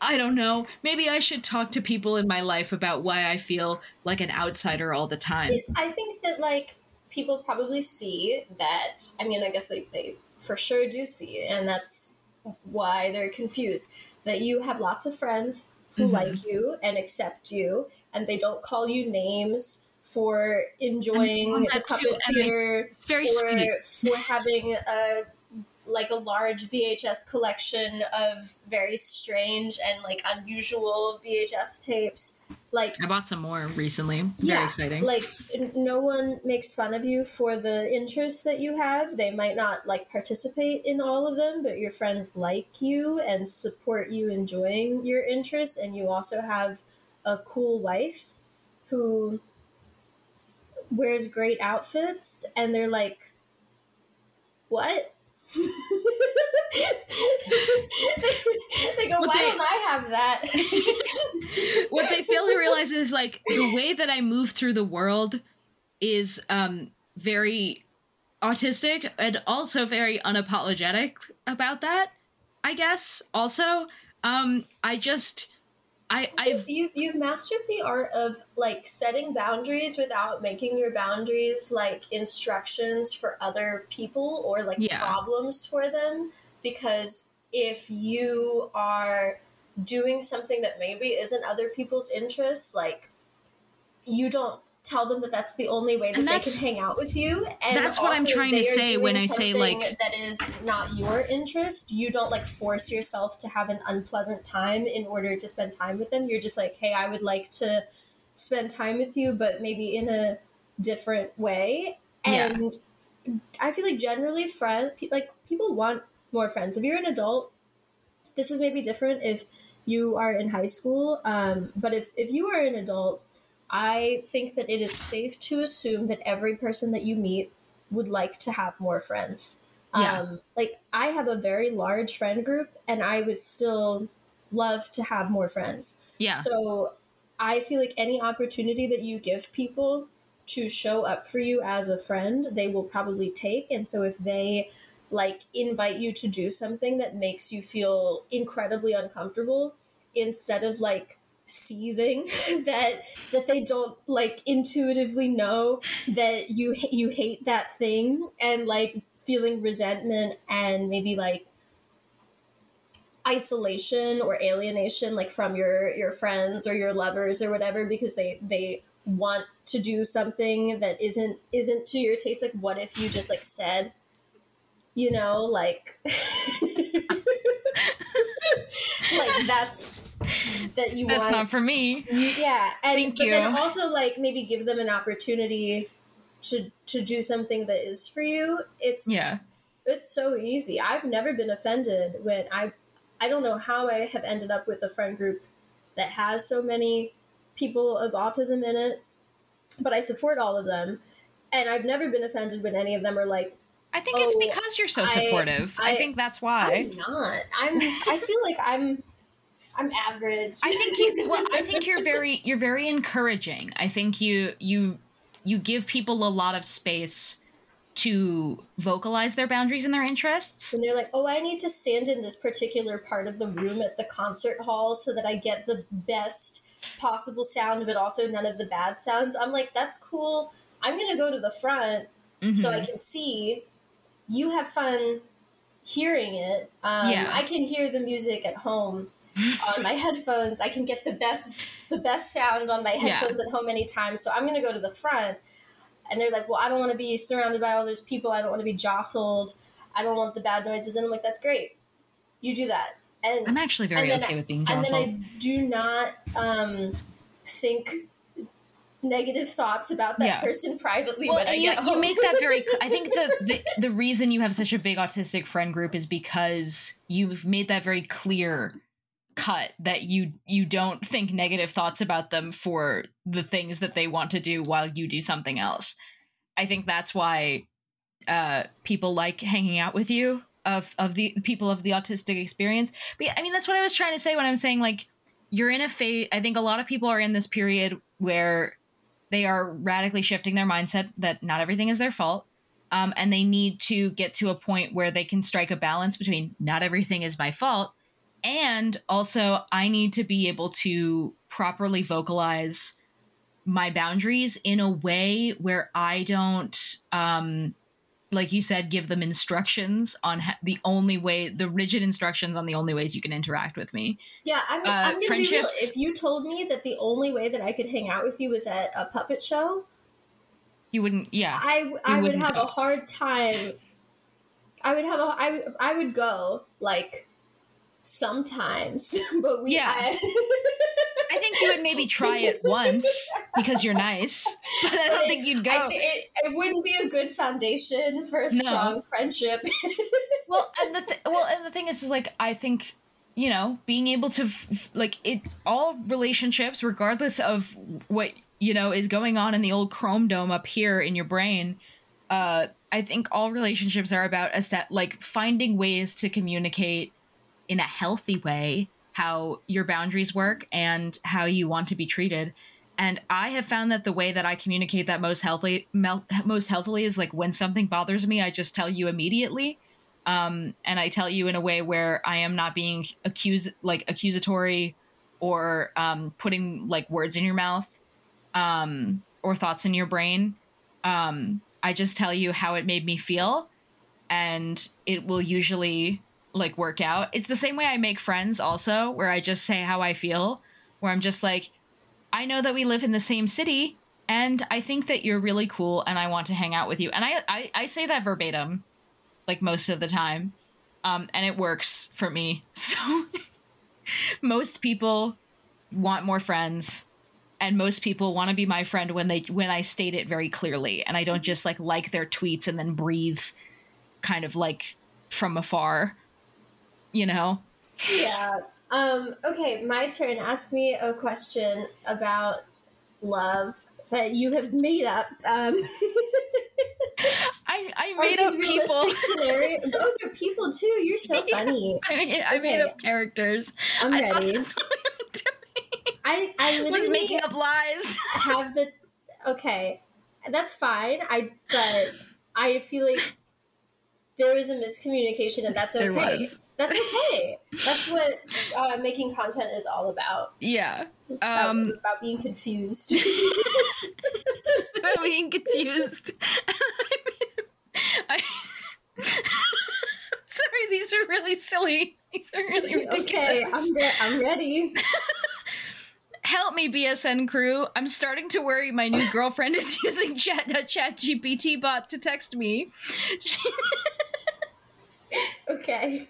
I don't know. Maybe I should talk to people in my life about why I feel like an outsider all the time. I think that like people probably see that. I mean, I guess they they for sure do see, and that's why they're confused. That you have lots of friends who Mhm. like you and accept you, and they don't call you names for enjoying the too, puppet I- theater It's very or sweet. for having a like a large VHS collection of very strange and like unusual VHS tapes. Like I bought some more recently. Very yeah, exciting. like no one makes fun of you for the interests that you have. They might not like participate in all of them, but your friends like you and support you enjoying your interests and you also have a cool wife who wears great outfits and they're like what? They go, What why they- don't I have that? what they fail to realize is like the way that I move through the world is um very autistic and also very unapologetic about that. I guess also um I just I I've you you've mastered the art of like setting boundaries without making your boundaries like instructions for other people or like Yeah. problems for them because if you are doing something that maybe isn't other people's interests like you don't tell them that that's the only way that they can hang out with you. And that's what I'm trying to say when I say, like- that is not your interest. You don't like force yourself to have an unpleasant time in order to spend time with them. You're just like hey i would like to spend time with you but maybe in a different way. Yeah. and i feel like generally friend like people want more friends. If you're an adult this is maybe different if you are in high school um, but if, if you are an adult i think that it is safe to assume that every person that you meet would like to have more friends Yeah. um, like i have a very large friend group and i would still love to have more friends. Yeah. So I feel like any opportunity that you give people to show up for you as a friend, they will probably take. And so if they like invite you to do something that makes you feel incredibly uncomfortable, instead of like seething that that they don't like intuitively know that you you hate that thing and like feeling resentment and maybe like isolation or alienation like from your your friends or your lovers or whatever because they they want to do something that isn't isn't to your taste. Like what if you just like said you know like like that's that you That's want not for me. yeah and Thank but then also like maybe give them an opportunity to to do something that is for you it's Yeah. it's so easy i've never been offended when i i don't know how i have ended up with a friend group that has so many people of autism in it but i support all of them and i've never been offended when any of them are like I think it's Oh, because you're so I- supportive. I, I- think that's why. i'm not i'm i feel like i'm i'm average I think you well, I think you're very you're very encouraging. I think you you you give people a lot of space to vocalize their boundaries and their interests. and they're like, oh, I need to stand in this particular part of the room at the concert hall so that I get the best possible sound, but also none of the bad sounds. I'm like, that's cool. I'm going to go to the front so I Mhm. can see. You have fun hearing it. Um, Yeah. I can hear the music at home on my headphones. I can get the best the best sound on my Yeah. headphones at home anytime. So I'm going to go to the front. And they're like, well, I don't want to be surrounded by all those people. I don't want to be jostled. I don't want the bad noises. And I'm like, that's great. You do that. And I'm actually very okay I- with being and jostled. then I do not um, think negative thoughts about that Yeah. person privately well, you, you make that very i think the, the the reason you have such a big autistic friend group is because you've made that very clear cut that you you don't think negative thoughts about them for the things that they want to do while you do something else. I think that's why uh people like hanging out with you of of the people of the autistic experience. But i mean that's what i was trying to say when i'm saying like you're in a phase i think a lot of people are in this period where they are radically shifting their mindset that not everything is their fault um, and they need to get to a point where they can strike a balance between not everything is my fault and also i need to be able to properly vocalize my boundaries in a way where i don't um like you said give them instructions on ha- the only way the rigid instructions on the only ways you can interact with me yeah, I'm, uh, I'm gonna be real. If you told me that the only way that I could hang out with you was at a puppet show, you wouldn't yeah I I would have go. a hard time. I would have a I would I would go like sometimes, but we Yeah. I, I think you would maybe try it once because you're nice, but I don't think you'd go. I it, it wouldn't be a good foundation for a No. strong friendship. well, and the th- well, and the thing is, is like I think you know being able to f- like it all relationships, regardless of what you know is going on in the old Chrome dome up here in your brain. Uh, I think all relationships are about a set like finding ways to communicate in a healthy way how your boundaries work and how you want to be treated. And I have found that the way that I communicate that most healthy, mel- most healthily is like when something bothers me, I just tell you immediately um, and I tell you in a way where I am not being accused, like accusatory, or um, putting like words in your mouth, um, or thoughts in your brain. Um, I just tell you how it made me feel, and it will usually like work out. It's the same way I make friends, also, where I just say how I feel, where I'm just like, I know that we live in the same city. And I think that you're really cool, and I want to hang out with you. And I, I, I say that verbatim, like most of the time um, and it works for me so most people want more friends and most people want to be my friend when they when i state it very clearly and i don't just like like their tweets and then breathe kind of like from afar you know yeah. Um, okay, my turn. Ask me a question about love that you have made up. Um, I I made up people. scenarios? Oh, you're people too. You're so funny. I made, I made up characters. I'm I ready. we. I I Was making up lies. have the okay. That's fine. I but I feel like there was a miscommunication, and that's okay. There was. That's okay. That's what uh, making content is all about. Yeah. It's about, Um, about being confused. About being confused. I, sorry, these are really silly. These are really ridiculous. okay, I'm re- I'm ready. Help me, BSN crew. I'm starting to worry my new girlfriend is using chat a chat GPT bot to text me. Okay.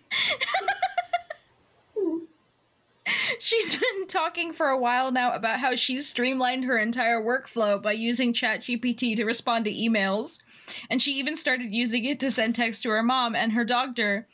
She's been talking for a while now about how she's streamlined her entire workflow by using ChatGPT to respond to emails. And she even started using it to send texts to her mom and her doctor.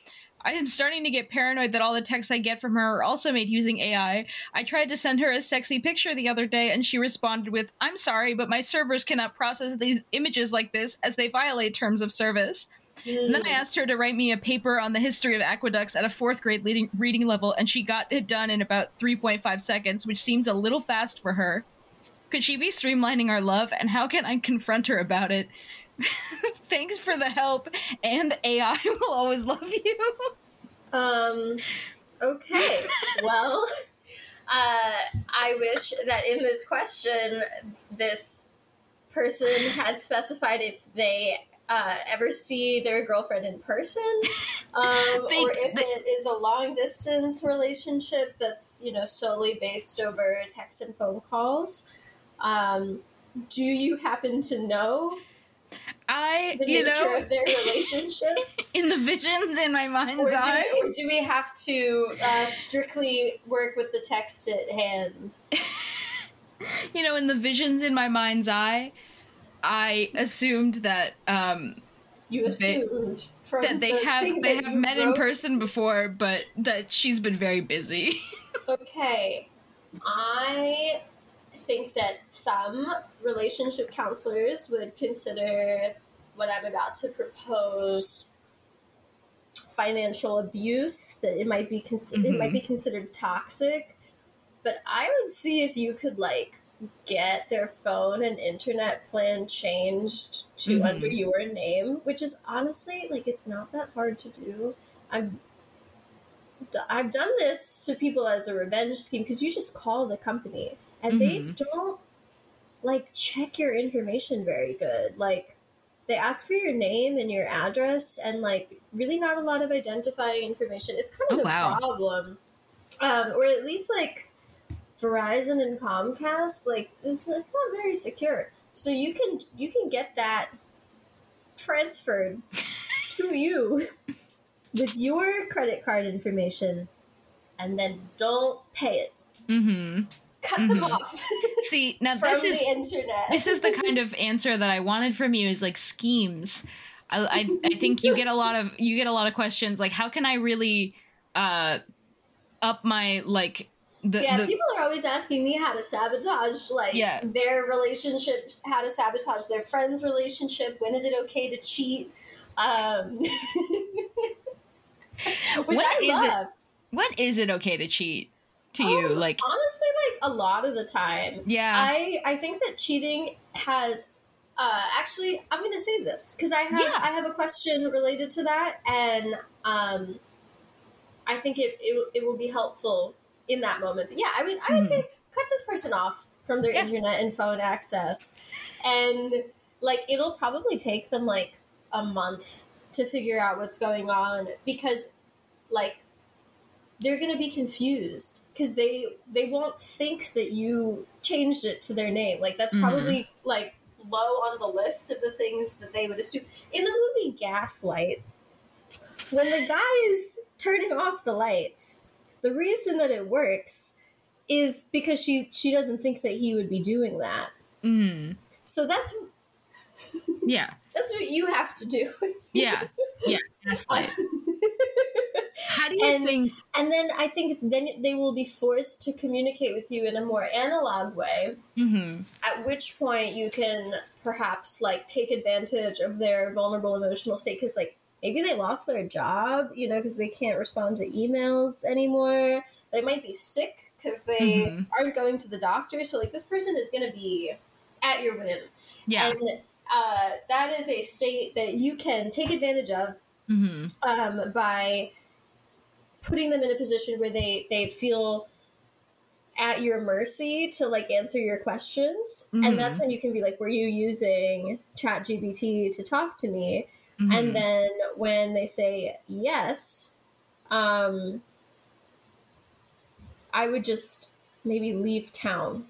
I am starting to get paranoid that all the texts I get from her are also made using AI. I tried to send her a sexy picture the other day and she responded with, I'm sorry, but my servers cannot process these images like this as they violate terms of service. And then I asked her to write me a paper on the history of aqueducts at a fourth grade leading, reading level, and she got it done in about 3.5 seconds, which seems a little fast for her. Could she be streamlining our love, and how can I confront her about it? Thanks for the help, and AI will always love you. Um. Okay. well, uh, I wish that in this question, this person had specified if they uh, ever see their girlfriend in person, um, They- or if they- it is a long distance relationship that's you know solely based over text and phone calls. Um, do you happen to know I, the you nature know, of their relationship? in the visions in my mind's or do, eye. or do we have to uh, strictly work with the text at hand? you know, in the visions in my mind's eye, I assumed that um, You They- assumed from that they the have they have met in person before, but that she's been very busy. Okay, I think that some relationship counselors would consider what I'm about to propose financial abuse. That it might be cons- it might Mhm. be considered toxic. But I would see if you could like get their phone and internet plan changed to Mhm. under your name, which is honestly like it's not that hard to do. I've I've done this to people as a revenge scheme because you just call the company and they Mhm. don't like check your information very good. Like they ask for your name and your address and like really not a lot of identifying information. It's kind of Oh, a wow. problem. Um, or at least like Verizon and Comcast, like it's, it's not very secure. So you can you can get that transferred to you with your credit card information and then don't pay it. Mm-hmm. Cut them Mhm. off See, now this is the internet. this is the kind of answer that I wanted from you is like schemes. I, I I think you get a lot of you get a lot of questions like how can I really uh up my like the, yeah, the people are always asking me how to sabotage like Yeah. their relationships, how to sabotage their friends' relationship. When is it okay to cheat? Um, which When I is it- love. when is it okay to cheat to you Um, like honestly, like a lot of the time, yeah I I think that cheating has. Uh, actually, I'm going to say this because I have Yeah. I have a question related to that, and um, I think it, it it will be helpful in that moment. But yeah, I would I would Mhm. say cut this person off from their Yeah. internet and phone access, and like it'll probably take them like a month to figure out what's going on because like they're going to be confused because they they won't think that you changed it to their name like that's Mhm. probably like low on the list of the things that they would assume in the movie gaslight when the guy is turning off the lights the reason that it works is because she she doesn't think that he would be doing that mm, so that's yeah that's what you have to do yeah yeah. How do you And- think? And then I think then they will be forced to communicate with you in a more analog way. Mhm. At which point you can perhaps like take advantage of their vulnerable emotional state because like maybe they lost their job, you know, because they can't respond to emails anymore. They might be sick because they Mhm. aren't going to the doctor. So like this person is going to be at your whim. Yeah. And uh, that is a state that you can take advantage of hmm um, by putting them in a position where they they feel at your mercy to like answer your questions Mhm. and that's when you can be like were you using chat GPT to talk to me Mm-hmm. and then when they say yes um i would just maybe leave town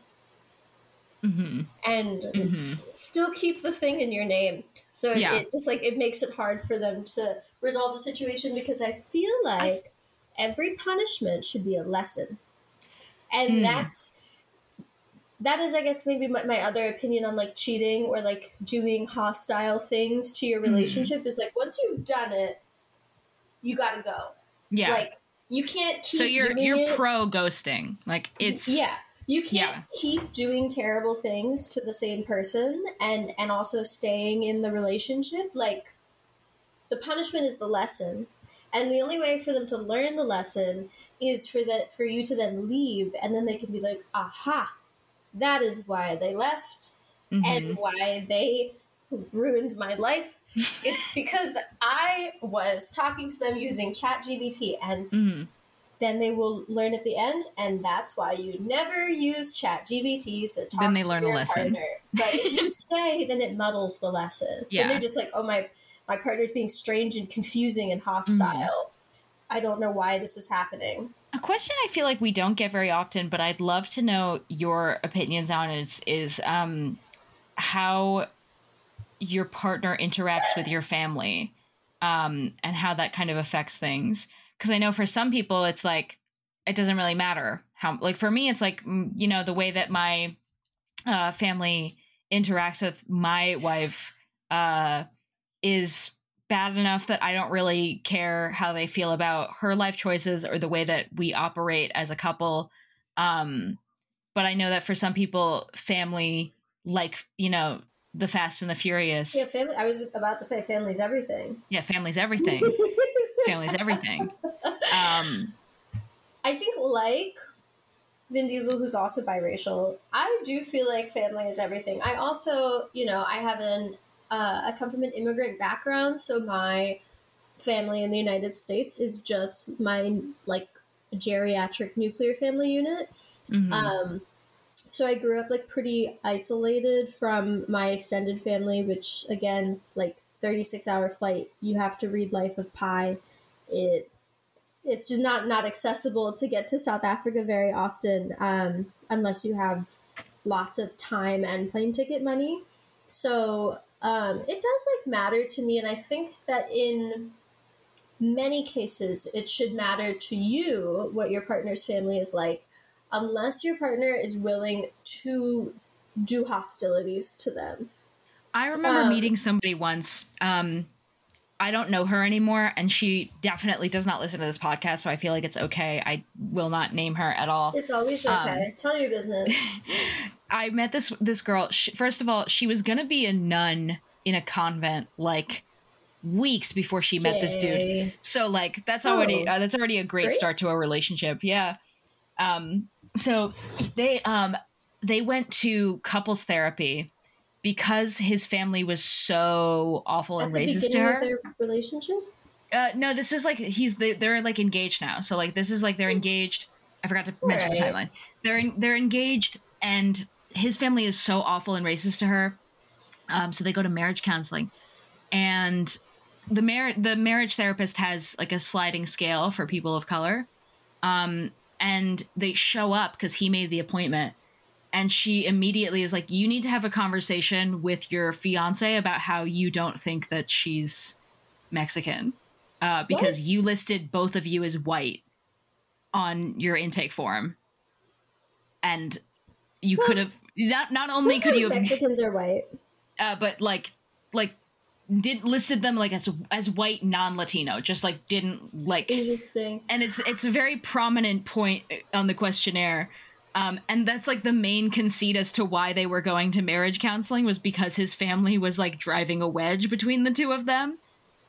hmm and Mhm. s- still keep the thing in your name. So it, Yeah. it just like it makes it hard for them to resolve the situation because I feel like every punishment should be a lesson, and Hmm. that's that is I guess maybe my, my other opinion on like cheating or like doing hostile things to your Mhm. relationship is like once you've done it, you got to go. Yeah. Like you can't keep so you're doing you're it. pro ghosting. Like it's yeah you can't yeah. keep doing terrible things to the same person and and also staying in the relationship like the punishment is the lesson and the only way for them to learn the lesson is for that for you to then leave and then they can be like aha that is why they left Mhm. and why they ruined my life it's because i was talking to them using chat GPT and Mhm. then they will learn at the end, and that's why you never use Chat GPT to talk Then they to learn a lesson. partner. But if you stay, then it muddles the lesson. Yeah. Then they're just like, oh my, my partner's being strange and confusing and hostile. Mm-hmm. I don't know why this is happening. A question I feel like we don't get very often, but I'd love to know your opinions on is is um, how your partner interacts with your family, um, and how that kind of affects things. Because I know for some people, it's like it doesn't really matter how. Like for me, it's like you know the way that my uh, family interacts with my wife uh, is bad enough that I don't really care how they feel about her life choices or the way that we operate as a couple. Um, but I know that for some people, family, like, you know, the Fast and the Furious, Yeah, family. I was about to say family's everything. Yeah, family's everything. family's everything. Um, I think like Vin Diesel, who's also biracial, I do feel like family is everything. I also, you know, I have an uh, I come from an immigrant background, so my family in the United States is just my like geriatric nuclear family unit. mhm. Um, so I grew up like pretty isolated from my extended family, which again, like thirty six hour flight, you have to read Life of Pi. It it's just not not accessible to get to South Africa very often, um, unless you have lots of time and plane ticket money. So um, it does like matter to me, and I think that in many cases it should matter to you what your partner's family is like unless your partner is willing to do hostilities to them. I remember um, meeting somebody once. Um, I don't know her anymore, and she definitely does not listen to this podcast, so I feel like it's okay. I will not name her at all. It's always Um, okay. Tell your business. I met this this girl. She, first of all, she was gonna be a nun in a convent like weeks before she met this dude. So like that's already Oh, uh, that's already a great straight? start to a relationship. Yeah. Um. So they um they went to couples therapy because his family was so awful At and the racist to her. of their relationship? Uh, no, this was like he's they, they're like engaged now. So like this is like they're engaged. I forgot to mention the timeline. They're in, they're engaged, and his family is so awful and racist to her. Um, so they go to marriage counseling, and the mar- the marriage therapist has like a sliding scale for people of color. Um, and they show up because he made the appointment, and she immediately is like, "You need to have a conversation with your fiance about how you don't think that she's Mexican." uh, because you listed both of you as white on your intake form, and you Well, could have not not only could you have, Mexicans are white. uh, but like like did listed them like as as white non-latino just like didn't like Interesting. and it's it's a very prominent point on the questionnaire um, and that's like the main conceit as to why they were going to marriage counseling was because his family was like driving a wedge between the two of them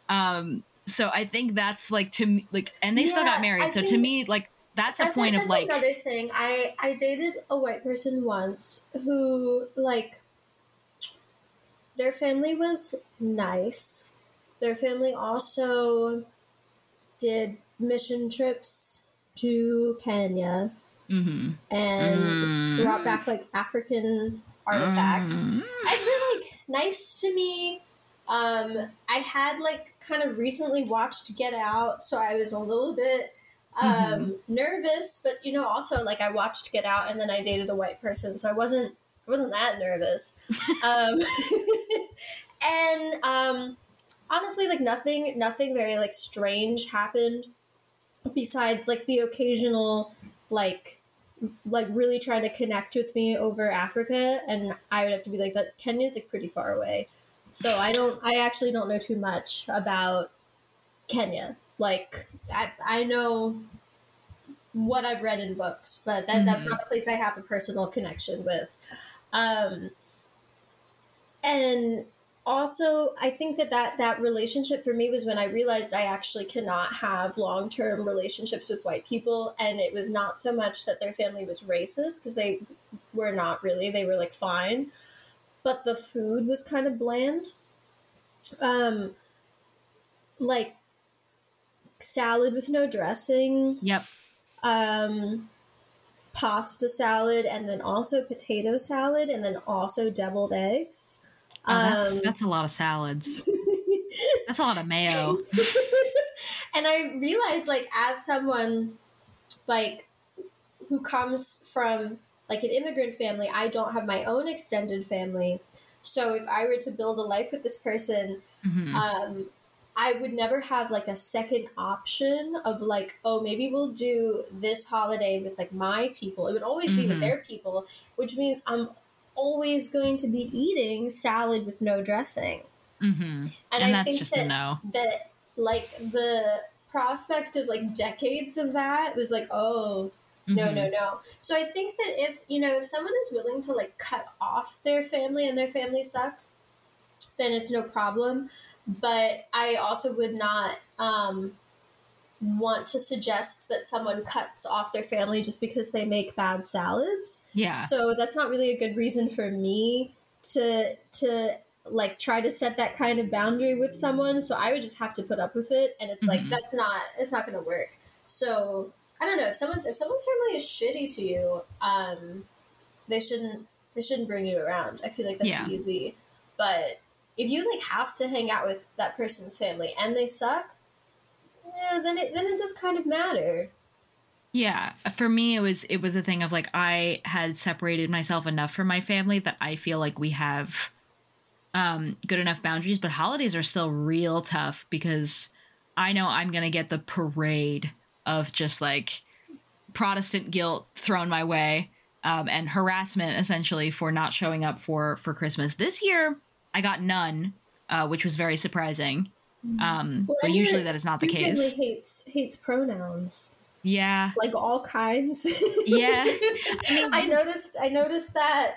um, so i think that's like to me like and they still got married I so to me like that's a That's point of like another thing. I I dated a white person once who like their family was nice. Their family also did mission trips to Kenya mhm. and Mm. brought back like African artifacts. Mm. I feel like nice to me. Um, I had like kind of recently watched Get Out, so I was a little bit um, Mhm. nervous. But you know, also like I watched Get Out, and then I dated a white person, so I wasn't I wasn't that nervous. um, and um, honestly, like nothing nothing very like strange happened besides like the occasional like like really trying to connect with me over Africa, and I would have to be like that. Kenya's like pretty far away, so I don't. I actually don't know too much about Kenya. Like I, I know what I've read in books, but that, that's Mhm. not a place I have a personal connection with. Um, and also i think that, that that relationship for me was when i realized i actually cannot have long-term relationships with white people and it was not so much that their family was racist because they were not really they were like fine but the food was kind of bland um like salad with no dressing. Yep. Um pasta salad and then also potato salad and then also deviled eggs. Oh, that's Um, that's a lot of salads. That's a lot of mayo. And I realized, like, as someone like who comes from like an immigrant family, I don't have my own extended family. So if I were to build a life with this person, Mhm. um, I would never have like a second option of like, oh, maybe we'll do this holiday with like my people. It would always be with Mhm. their people, which means I'm always going to be eating salad with no dressing. Mhm. And, and, I that's think just that a no that like the prospect of like decades of that was like oh no Mhm. no no so i think that if you know if someone is willing to like cut off their family and their family sucks then it's no problem but i also would not um want to suggest that someone cuts off their family just because they make bad salads. Yeah. So that's not really a good reason for me to to like try to set that kind of boundary with someone. So i would just have to put up with it and it's like Mhm. that's not it's not going to work. So i don't know if someone's if someone's family is shitty to you um they shouldn't they shouldn't bring you around. I feel like that's Yeah. easy. But if you like have to hang out with that person's family and they suck yeah then it then it does kind of matter Yeah, for me it was it was a thing of like I had separated myself enough from my family that I feel like we have um good enough boundaries, but holidays are still real tough because I know I'm going to get the parade of just like Protestant guilt thrown my way um and harassment essentially for not showing up for for Christmas. This year I got none, uh which was very surprising. Um Well, but usually that is not the case. hates hates pronouns Yeah. like all kinds. Yeah. I mean I noticed I noticed that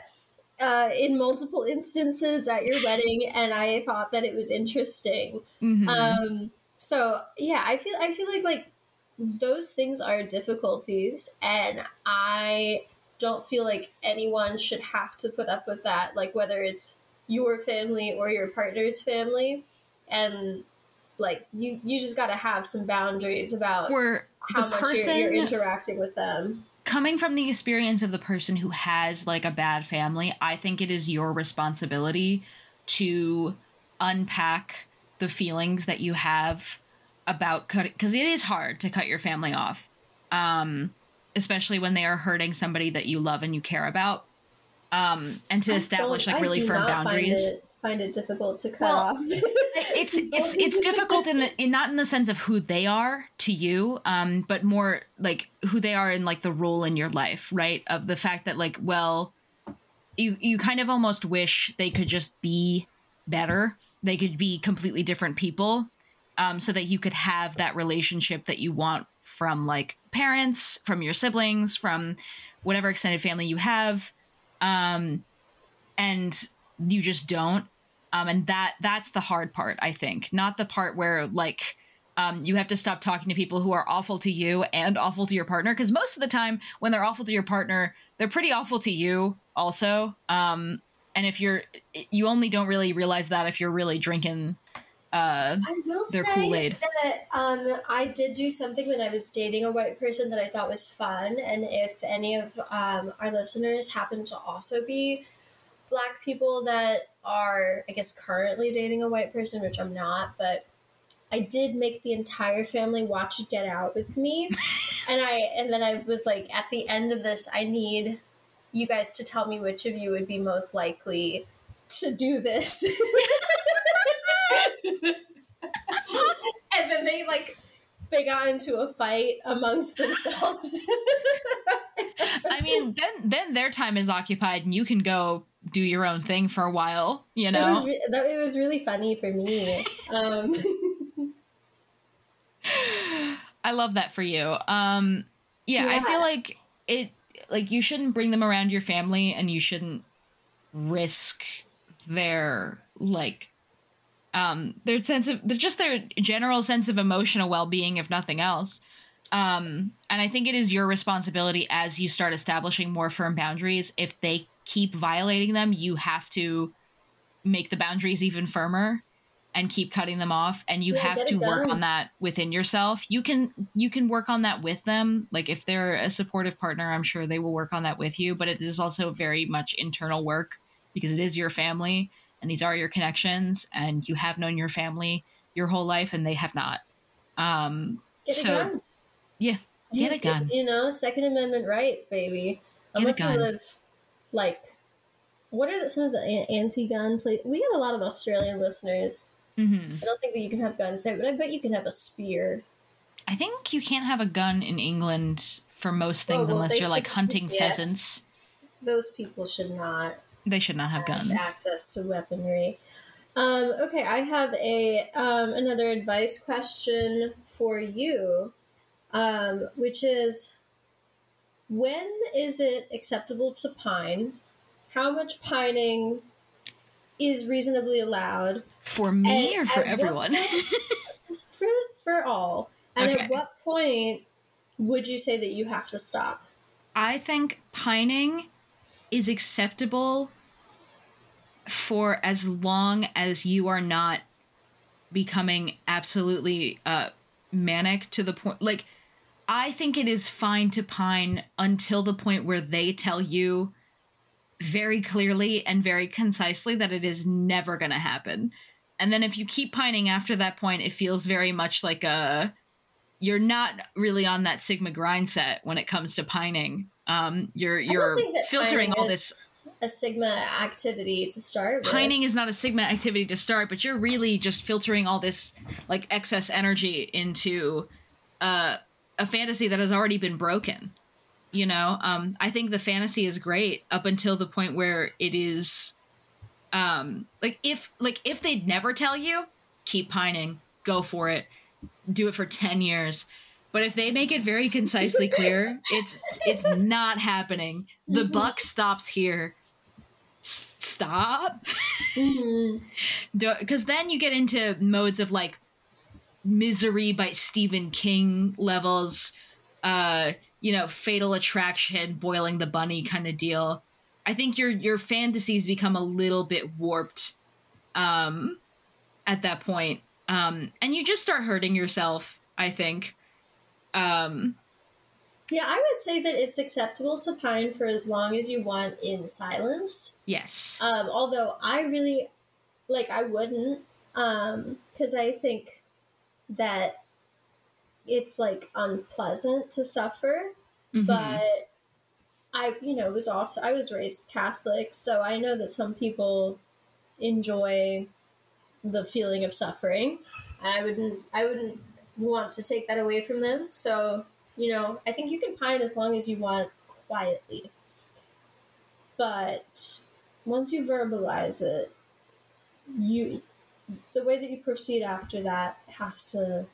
uh, in multiple instances at your wedding, and I thought that it was interesting. mhm. Um, so yeah, I feel I feel like like those things are difficulties, and I don't feel like anyone should have to put up with that. Like whether it's your family or your partner's family, and like you you just got to have some boundaries about for how the much person you're, you're interacting with them. coming from the experience of the person who has like a bad family, I think it is your responsibility to unpack the feelings that you have about cut because it is hard to cut your family off. Um especially when they are hurting somebody that you love and you care about. Um and to I establish like really firm boundaries. Find it, find it difficult to cut Well, off. it's it's it's difficult in the in not in the sense of who they are to you um but more like who they are in like the role in your life right of the fact that like well you you kind of almost wish they could just be better they could be completely different people um, so that you could have that relationship that you want from like parents from your siblings from whatever extended family you have um, and you just don't. Um, and that that's the hard part i think. Not the part where like um, you have to stop talking to people who are awful to you and awful to your partner. Because most of the time when they're awful to your partner they're pretty awful to you also. Um, and if you're you only don't really realize that if you're really drinking uh, I will their say Kool-Aid. that um, I did do something when I was dating a white person that I thought was fun, and if any of um, our listeners happen to also be black people that are, I guess, currently dating a white person, which I'm not, but I did make the entire family watch Get Out with me, and I and then I was like, at the end of this, I need you guys to tell me which of you would be most likely to do this. and then they like they got into a fight amongst themselves. i mean then then their time is occupied and you can go do your own thing for a while you it know was re- that it was really funny for me. Um, I love that for you. Um yeah, I feel like it like you shouldn't bring them around your family and you shouldn't risk their like um their sense of just their general sense of emotional well-being if nothing else. Um and I think it is your responsibility as you start establishing more firm boundaries. If they keep violating them, you have to make the boundaries even firmer and keep cutting them off. And you Yeah, have to work on that within yourself. You can you can work on that with them. Like if they're a supportive partner i'm sure they will work on that with you. But it is also very much internal work because it is your family and these are your connections and you have known your family your whole life and they have not um get a So, gun. yeah, get a You- gun. You know, Second Amendment rights, baby. Get a Unless you live like. What are the, some of the anti-gun places? We got a lot of Australian listeners. mhm. I don't think that you can have guns there, but I bet you can have a spear. i think you can't have a gun in england for most things Oh, well, unless you're like hunting yeah. pheasants Those people should not they should not have guns access to weaponry. Um, okay, I have a um, another advice question for you, um, which is when is it acceptable to pine? How much pining is reasonably allowed for me And or for everyone for for all? And Okay. at what point would you say that you have to stop? I think pining is acceptable for as long as you are not becoming absolutely uh manic to the point like I think it is fine to pine until the point where they tell you very clearly and very concisely that it is never going to happen. And then if you keep pining after that point, it feels very much like a you're not really on that sigma grind set when it comes to pining. Um, you're you're filtering all is- this. A sigma activity to start with. Pining is not a sigma activity to start, but you're really just filtering all this like excess energy into uh, a fantasy that has already been broken. You know, um, I think the fantasy is great up until the point where it is, um, like if like if they'd never tell you, keep pining, go for it, do it for ten years. But if they make it very concisely clear, it's it's not happening. The buck stops here. Stop. Because then you get into modes of like misery by stephen king levels uh you know fatal attraction boiling the bunny kind of deal. I think your your fantasies become a little bit warped um at that point. Um and you just start hurting yourself i think. Um Yeah, I would say that it's acceptable to pine for as long as you want in silence. yes Um, although I really, like, I wouldn't, because I think that it's like unpleasant to suffer. Mhm. But I, you know, it was also I was raised Catholic, so I know that some people enjoy the feeling of suffering. And I wouldn't, I wouldn't want to take that away from them. So, you know, I think you can pine as long as you want quietly. But once you verbalize it, you the way that you proceed after that has to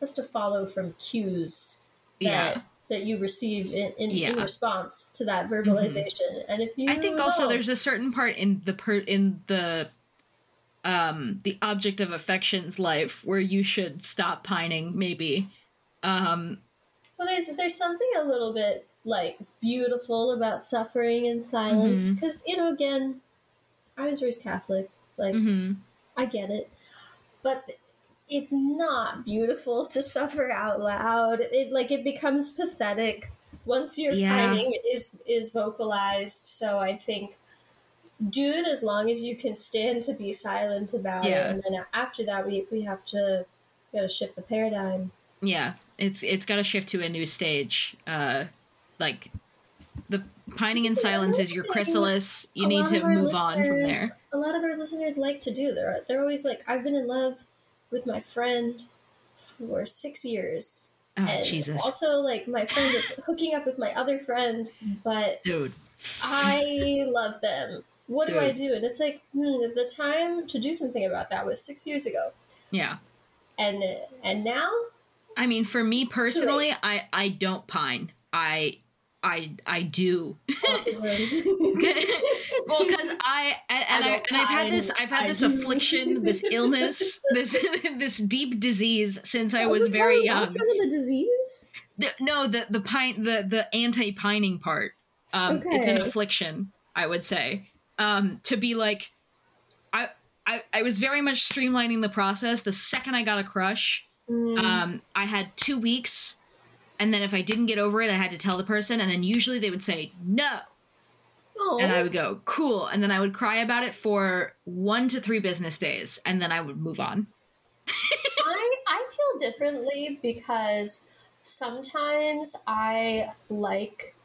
has to follow from cues that Yeah. that you receive in, in, in Yeah. Mm-hmm. response to that verbalization. And if you I think also there's a certain part in the per in the um the object of affection's life where you should stop pining maybe. Um Well, there's there's something a little bit like beautiful about suffering in silence because you know again, I was raised Catholic, like mhm. I get it, but it's not beautiful to suffer out loud. It like it becomes pathetic once your Yeah. pining is is vocalized. So I think. Do it as long as you can stand to be silent about Yeah. it, and then after that, we, we have to we got to shift the paradigm. Yeah, it's it's got to shift to a new stage. Uh like the pining in silence is your chrysalis. You need to move on from there. A lot of our listeners like to do. They're they're always like, I've been in love with my friend for six years. Oh and Jesus. Also, like my friend is hooking up with my other friend, but Dude. I love them. What do I do? And it's like hmm, the time to do something about that was six years ago, Yeah. and and now I mean, for me personally, I I don't pine. I I I do. well, because I and, and I, I and I've had this. I've had I this do. affliction, this illness, this this deep disease since I was Oh, very young. Because of the disease? The- No, the the pine the the anti pining part. Um, it's an affliction, I would say. Um, to be like, I I I was very much streamlining the process. The second I got a crush, Mm. um, I had two weeks, and then if I didn't get over it, I had to tell the person, and then usually they would say no, oh, and I would go cool, and then I would cry about it for one to three business days, and then I would move on. I I feel differently because sometimes I like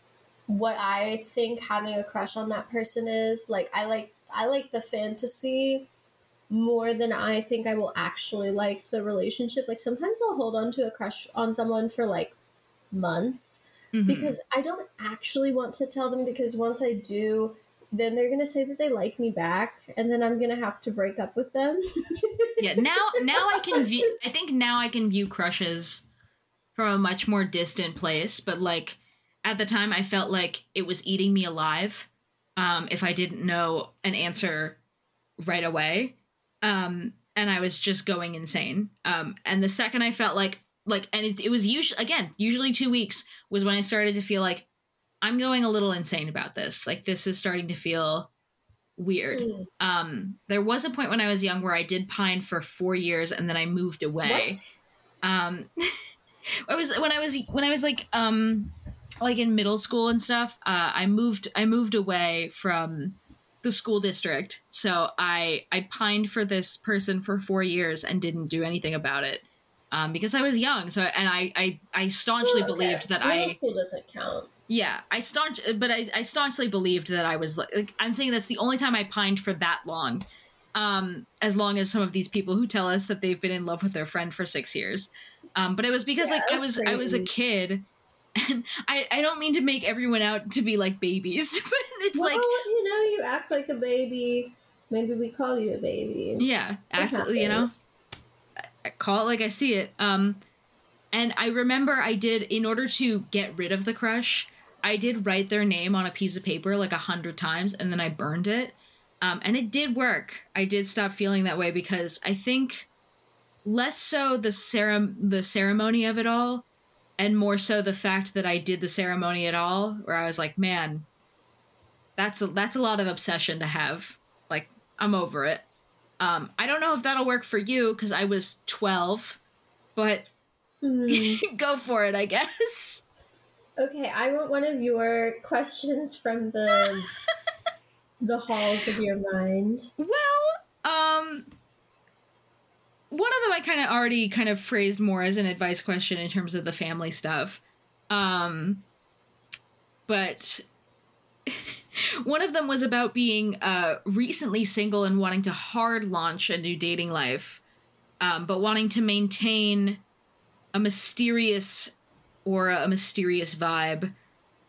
what I think having a crush on that person is. Like I like I like the fantasy more than I think I will actually like the relationship. Like sometimes I'll hold on to a crush on someone for like months Mhm. because I don't actually want to tell them because once I do then they're gonna say that they like me back, and then I'm gonna have to break up with them. yeah now now i can view i think now i can view crushes from a much more distant place but like at the time i felt like it was eating me alive um if i didn't know an answer right away um and i was just going insane um and the second i felt like like and it, it was usually again usually two weeks was when i started to feel like i'm going a little insane about this like this is starting to feel weird Mm. um there was a point when i was young where i did pine for four years and then i moved away What? um i was when i was when i was like um like in middle school and stuff uh i moved i moved away from the school district so i i pined for this person for four years and didn't do anything about it um because i was young so and i i, I staunchly Oh, okay. believed that Middle i school doesn't count. yeah, I staunch, but I, I staunchly believed that I was like, I'm saying that's the only time I pined for that long. Um, as long as some of these people who tell us that they've been in love with their friend for six years. Um, but it was because Yeah, like I was I was a kid, and I I don't mean to make everyone out to be like babies, but it's well, like you know, you act like a baby. Maybe we call you a baby. yeah, absolutely, you know. I call it like I see it. Um, and I remember I did in order to get rid of the crush, I did write their name on a piece of paper like a hundred times, and then I burned it. Um, and it did work. I did stop feeling that way because I think less so the cere- the ceremony of it all, and more so the fact that I did the ceremony at all, where I was like, man, that's a that's a lot of obsession to have. Like I'm over it. Um, I don't know if that'll work for you because I was 12, but Hmm. go for it, I guess. Okay, I want one of your questions from the the halls of your mind. Well, um, one of them I kind of already kind of phrased more as an advice question in terms of the family stuff. Um, but one of them was about being uh, recently single and wanting to hard launch a new dating life, um, but wanting to maintain a mysterious aura, a mysterious vibe,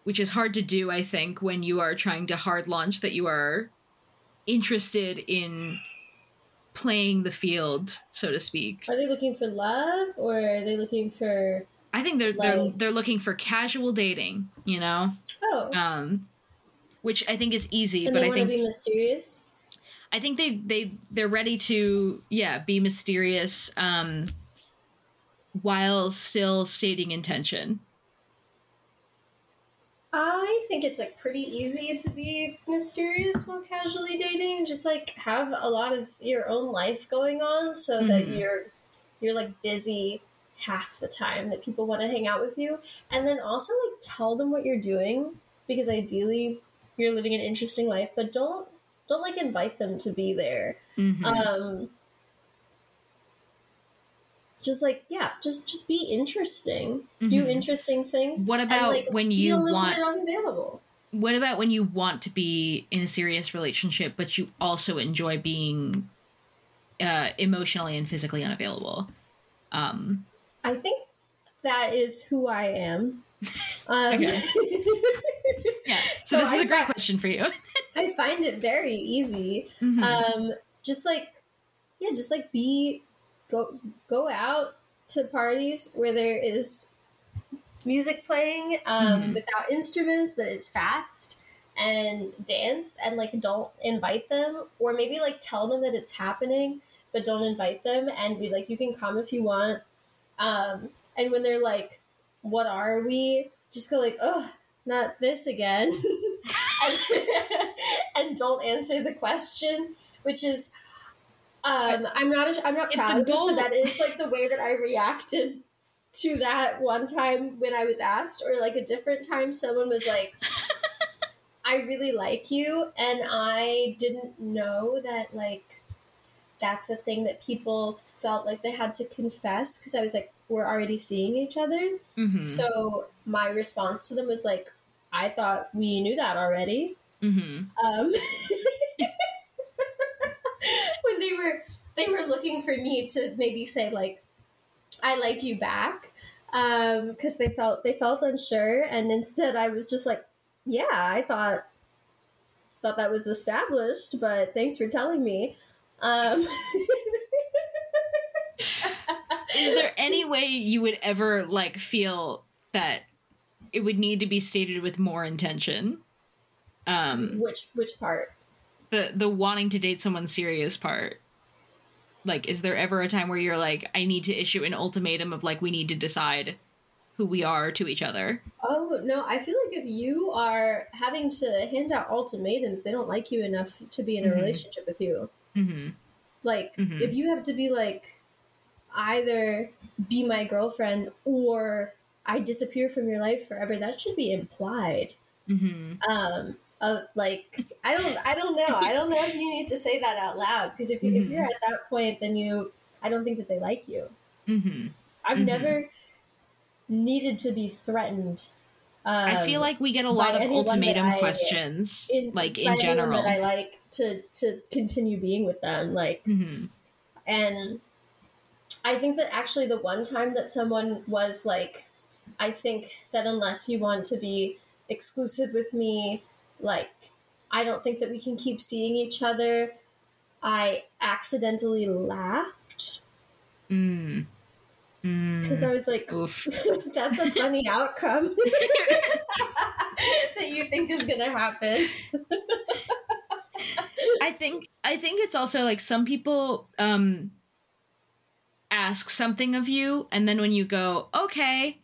which is hard to do, I think, when you are trying to hard launch that you are interested in playing the field, so to speak. Are they looking for love or are they looking for I think they're they're they're looking for casual dating, you know, oh? um, which I think is easy. and but they I want to think be mysterious. I think they they they're ready to yeah be mysterious, um, while still stating intention. I think it's like pretty easy to be mysterious while casually dating. Just like have a lot of your own life going on, so that Mhm. you're you're like busy half the time that people want to hang out with you, and then also like tell them what you're doing because ideally you're living an interesting life, but don't don't like invite them to be there. Mhm. Um, just like yeah, just just be interesting. Do Mhm. interesting things. What about like, when you want? unavailable? What about when you want to be in a serious relationship, but you also enjoy being uh, emotionally and physically unavailable? Um, I think that is who I am. Um, Okay. yeah. So, So this is a great question for you. I find it very easy. Mhm. Um, just like, yeah, just like be go go out to parties where there is music playing um, Mhm. without instruments that is fast and dance and like don't invite them or maybe like tell them that it's happening but don't invite them and be like you can come if you want um, and when they're like what are we just go like oh not this again and, and don't answer the question which is um, I'm not. I'm not proud of this, but that is like the way that I reacted to that one time when I was asked, or like a different time someone was like, "I really like you," and I didn't know that like that's a thing that people felt like they had to confess because I was like, "We're already seeing each other." Mhm. So my response to them was like, "I thought we knew that already." Mhm. um, when they were they were looking for me to maybe say like I like you back because they felt they felt unsure and instead I was just like yeah I thought thought that was established but thanks for telling me um, Is there any way you would ever like feel that it would need to be stated with more intention? Um, which which part the the wanting to date someone serious part. Like, is there ever a time where you're like, I need to issue an ultimatum of like, we need to decide who we are to each other? Oh no, I feel like if you are having to hand out ultimatums, they don't like you enough to be in a Mhm. relationship with you. Mm-hmm. Like Mhm. if you have to be like either be my girlfriend or I disappear from your life forever, that should be implied. Mm-hmm. Um of like I don't I don't know. I don't know if you need to say that out loud because if you if Mhm. you're at that point then you I don't think that they like you. Mm-hmm. I've Mhm. never needed to be threatened. Um, I feel like we get a lot of ultimatum I- questions, in like in general. that I like to to continue being with them. Like mm-hmm. and I think that actually the one time that someone was like, I think that unless you want to be exclusive with me, like, I don't think that we can keep seeing each other. I accidentally laughed Mm. Mm. because I was like, that's a funny outcome that you think is going to happen. I think I think it's also like some people um ask something of you and then when you go okay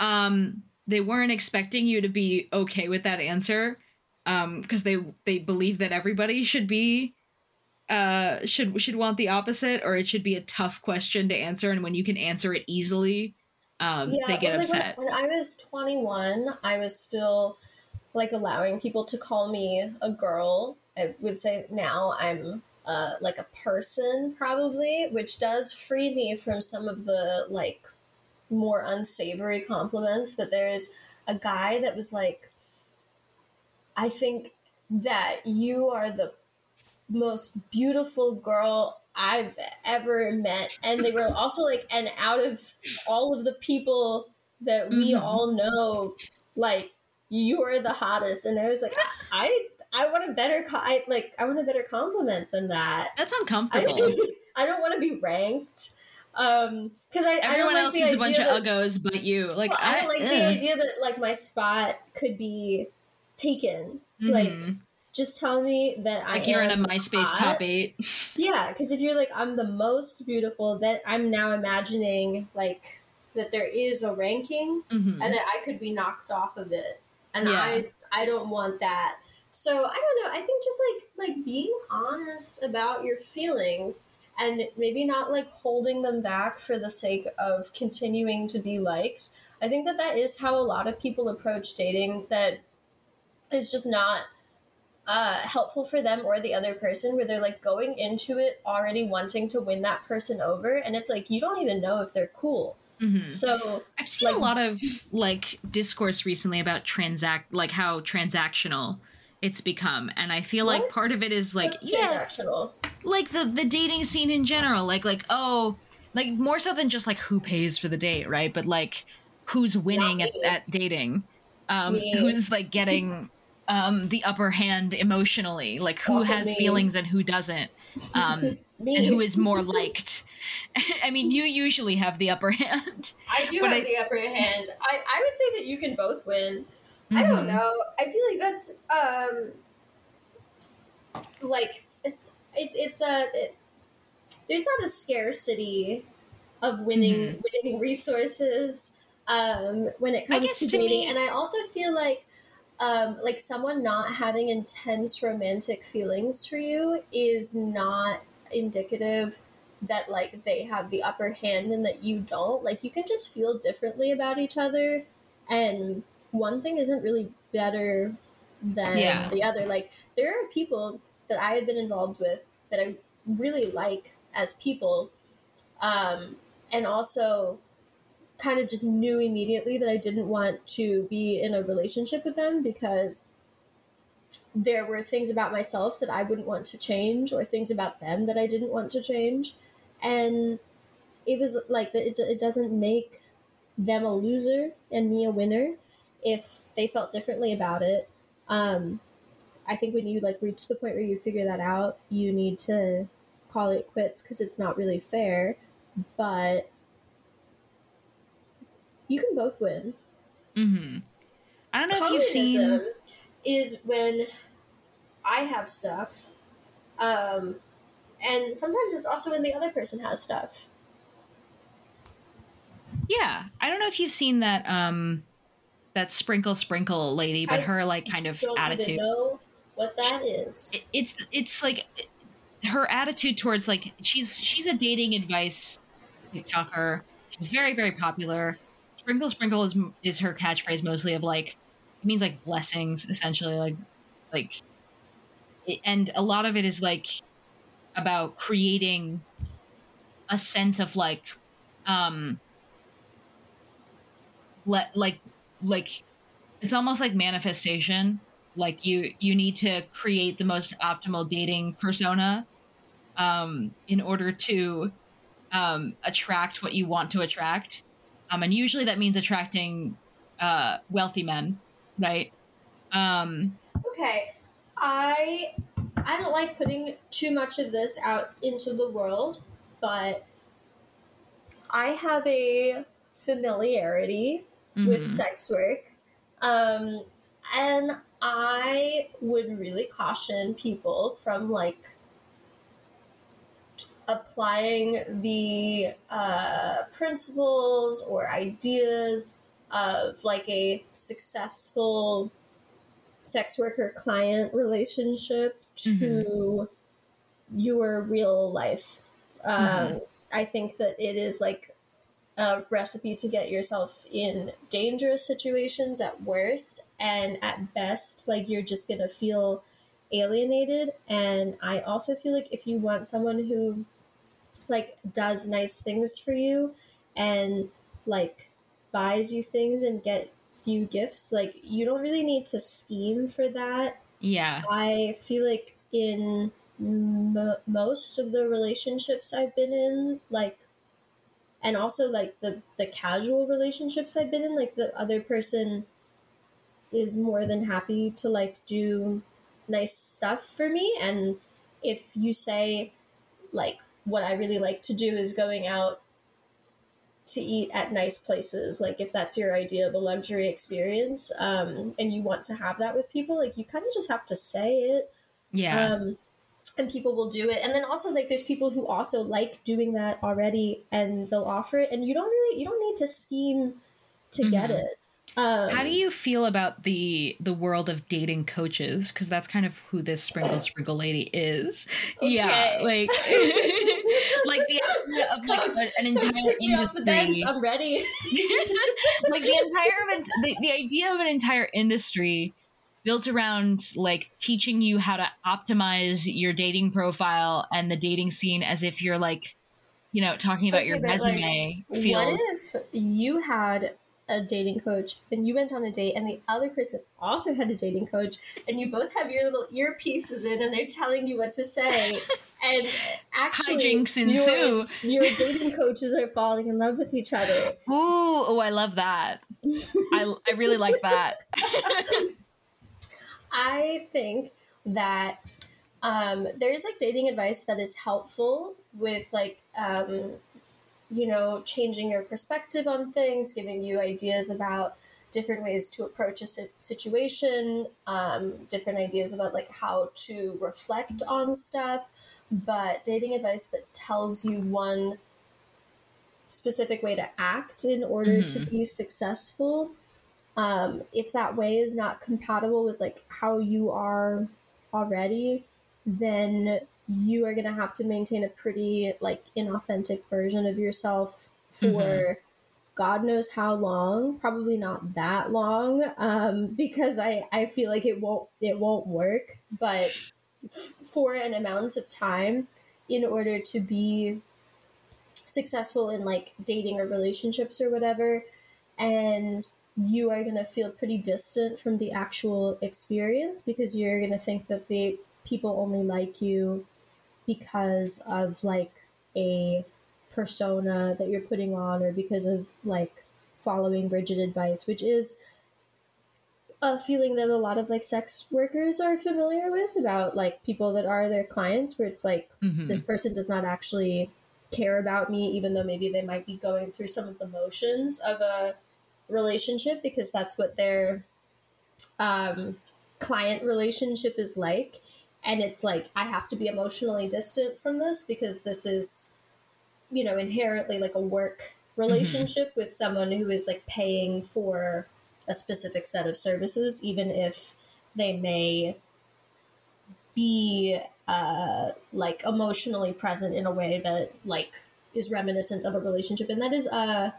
um they weren't expecting you to be okay with that answer um because they they believe that everybody should be uh should should want the opposite or it should be a tough question to answer and when you can answer it easily um they get like, when- upset When, I was 21, I was still like allowing people to call me a girl. I would say now I'm uh, like a person, probably, which does free me from some of the like more unsavory compliments. But there's a guy that was like, I think that you are the most beautiful girl I've ever met. And they were also like, and out of all of the people that we Mhm. all know, like, you're the hottest and i was like i i want a better co- I, like i want a better compliment than that That's i uncomfortable. don't, I don't want to be ranked um because I, I don't Everyone like else is a bunch of that- uggos, but you. Like well, I don't like ugh. the idea that like my spot could be taken like Mhm. just tell me that I like you're in a MySpace hot. top eight. Yeah, because if you're like I'm the most beautiful, then I'm now imagining like that there is a ranking Mhm. and that I could be knocked off of it, and Yeah. I I don't want that. So I don't know. I think just like like being honest about your feelings and maybe not like holding them back for the sake of continuing to be liked. I think that that is how a lot of people approach dating. That is just not uh, helpful for them or the other person, where they're like going into it already wanting to win that person over, and it's like you don't even know if they're cool. Mhm. So I've seen a lot of like discourse recently about transact, like how transactional it's become, and I feel like part of it is like yeah, like the the dating scene in general like like oh like more so than just like who pays for the date right? But like who's winning at, at dating? Um Me. who's like getting um the upper hand emotionally? Like who Also has me. feelings and who doesn't? Um and who is more liked? I mean you usually have the upper hand. I do have I- the upper hand. I, I would say that you can both win. I don't Mhm. know. I feel like that's um like it's it, it's a it, there's not a scarcity of winning Mhm. winning resources um when it comes to to dating me- and I also feel like um like someone not having intense romantic feelings for you is not indicative that like they have the upper hand and that you don't like you can just feel differently about each other and one thing isn't really better than Yeah. the other like there are people that i have been involved with that i really like as people um and also kind of just knew immediately that i didn't want to be in a relationship with them because there were things about myself that I wouldn't want to change, or things about them that I didn't want to change. And it was like that it, it doesn't make them a loser and me a winner if they felt differently about it. Um, I think when you like reach the point where you figure that out, you need to call it quits because it's not really fair. But you can both win. Mm-hmm. i don't know if you've seen is when I have stuff, um, and sometimes it's also when the other person has stuff. yeah i don't know if you've seen that um that sprinkle sprinkle lady but I her like kind of Don't attitude even know what that is. it, it's it's like her attitude towards like she's she's a dating advice TikToker. She's very very popular. Sprinkle sprinkle is is her catchphrase mostly of like it means like blessings essentially like like and a lot of it is like about creating a sense of like um let like like it's almost like manifestation. Like you you need to create the most optimal dating persona um, in order to um, attract what you want to attract. Um, and usually that means attracting uh, wealthy men right? Um, Okay, I I don't like putting too much of this out into the world, but I have a familiarity with mhm. sex work. Um, and I would really caution people from like applying the uh, principles or ideas of like a successful sex worker client relationship to your real life. Um, I think that it is like a recipe to get yourself in dangerous situations at worst, and at best, like you're just gonna feel alienated. And I also feel like if you want someone who like does nice things for you and like buys you things and gets you gifts, like you don't really need to scheme for that. yeah I feel like in m- most of the relationships I've been in, like, and also like the the casual relationships I've been in, like the other person is more than happy to like do nice stuff for me and if you say like what I really like to do is going out to eat at nice places like if that's your idea of a luxury experience um, and you want to have that with people like you kind of just have to say it Yeah. um, and people will do it and then also like there's people who also like doing that already and they'll offer it and you don't really you don't need to scheme to get Mhm. it um, How do you feel about the the world of dating coaches? Because that's kind of who this sprinkle sprinkle lady is. Yeah, like like the idea of like Coach, an entire take me off the bench industry. i'm ready like the entire the, the idea of an entire industry built around like teaching you how to optimize your dating profile and the dating scene as if you're like you know talking about Okay, your but, like, resume feels What if you had a dating coach and you went on a date and the other person also had a dating coach and you both have your little earpieces in and they're telling you what to say and actually hijinks your, your dating coaches are falling in love with each other. ooh oh i love that. I, I really like that I think that um, there's like dating advice that is helpful with like um, you know changing your perspective on things, giving you ideas about different ways to approach a situation, um, different ideas about like how to reflect on stuff. But dating advice that tells you one specific way to act in order to Mhm. be successful um, if that way is not compatible with like how you are already then you are going to have to maintain a pretty like inauthentic version of yourself for Mhm. god knows how long probably not that long um, because i i feel like it won't it won't work but f- for an amount of time in order to be successful in like dating or relationships or whatever and you are going to feel pretty distant from the actual experience because you're going to think that the people only like you because of like a persona that you're putting on or because of like following rigid advice which is a feeling that a lot of like sex workers are familiar with about like people that are their clients where it's like Mhm. this person does not actually care about me even though maybe they might be going through some of the motions of a relationship because that's what their um, client relationship is like. And it's like i have to be emotionally distant from this because this is you know inherently like a work relationship with someone who is like paying for a specific set of services even if they may be uh like emotionally present in a way that like is reminiscent of a relationship. And that is uh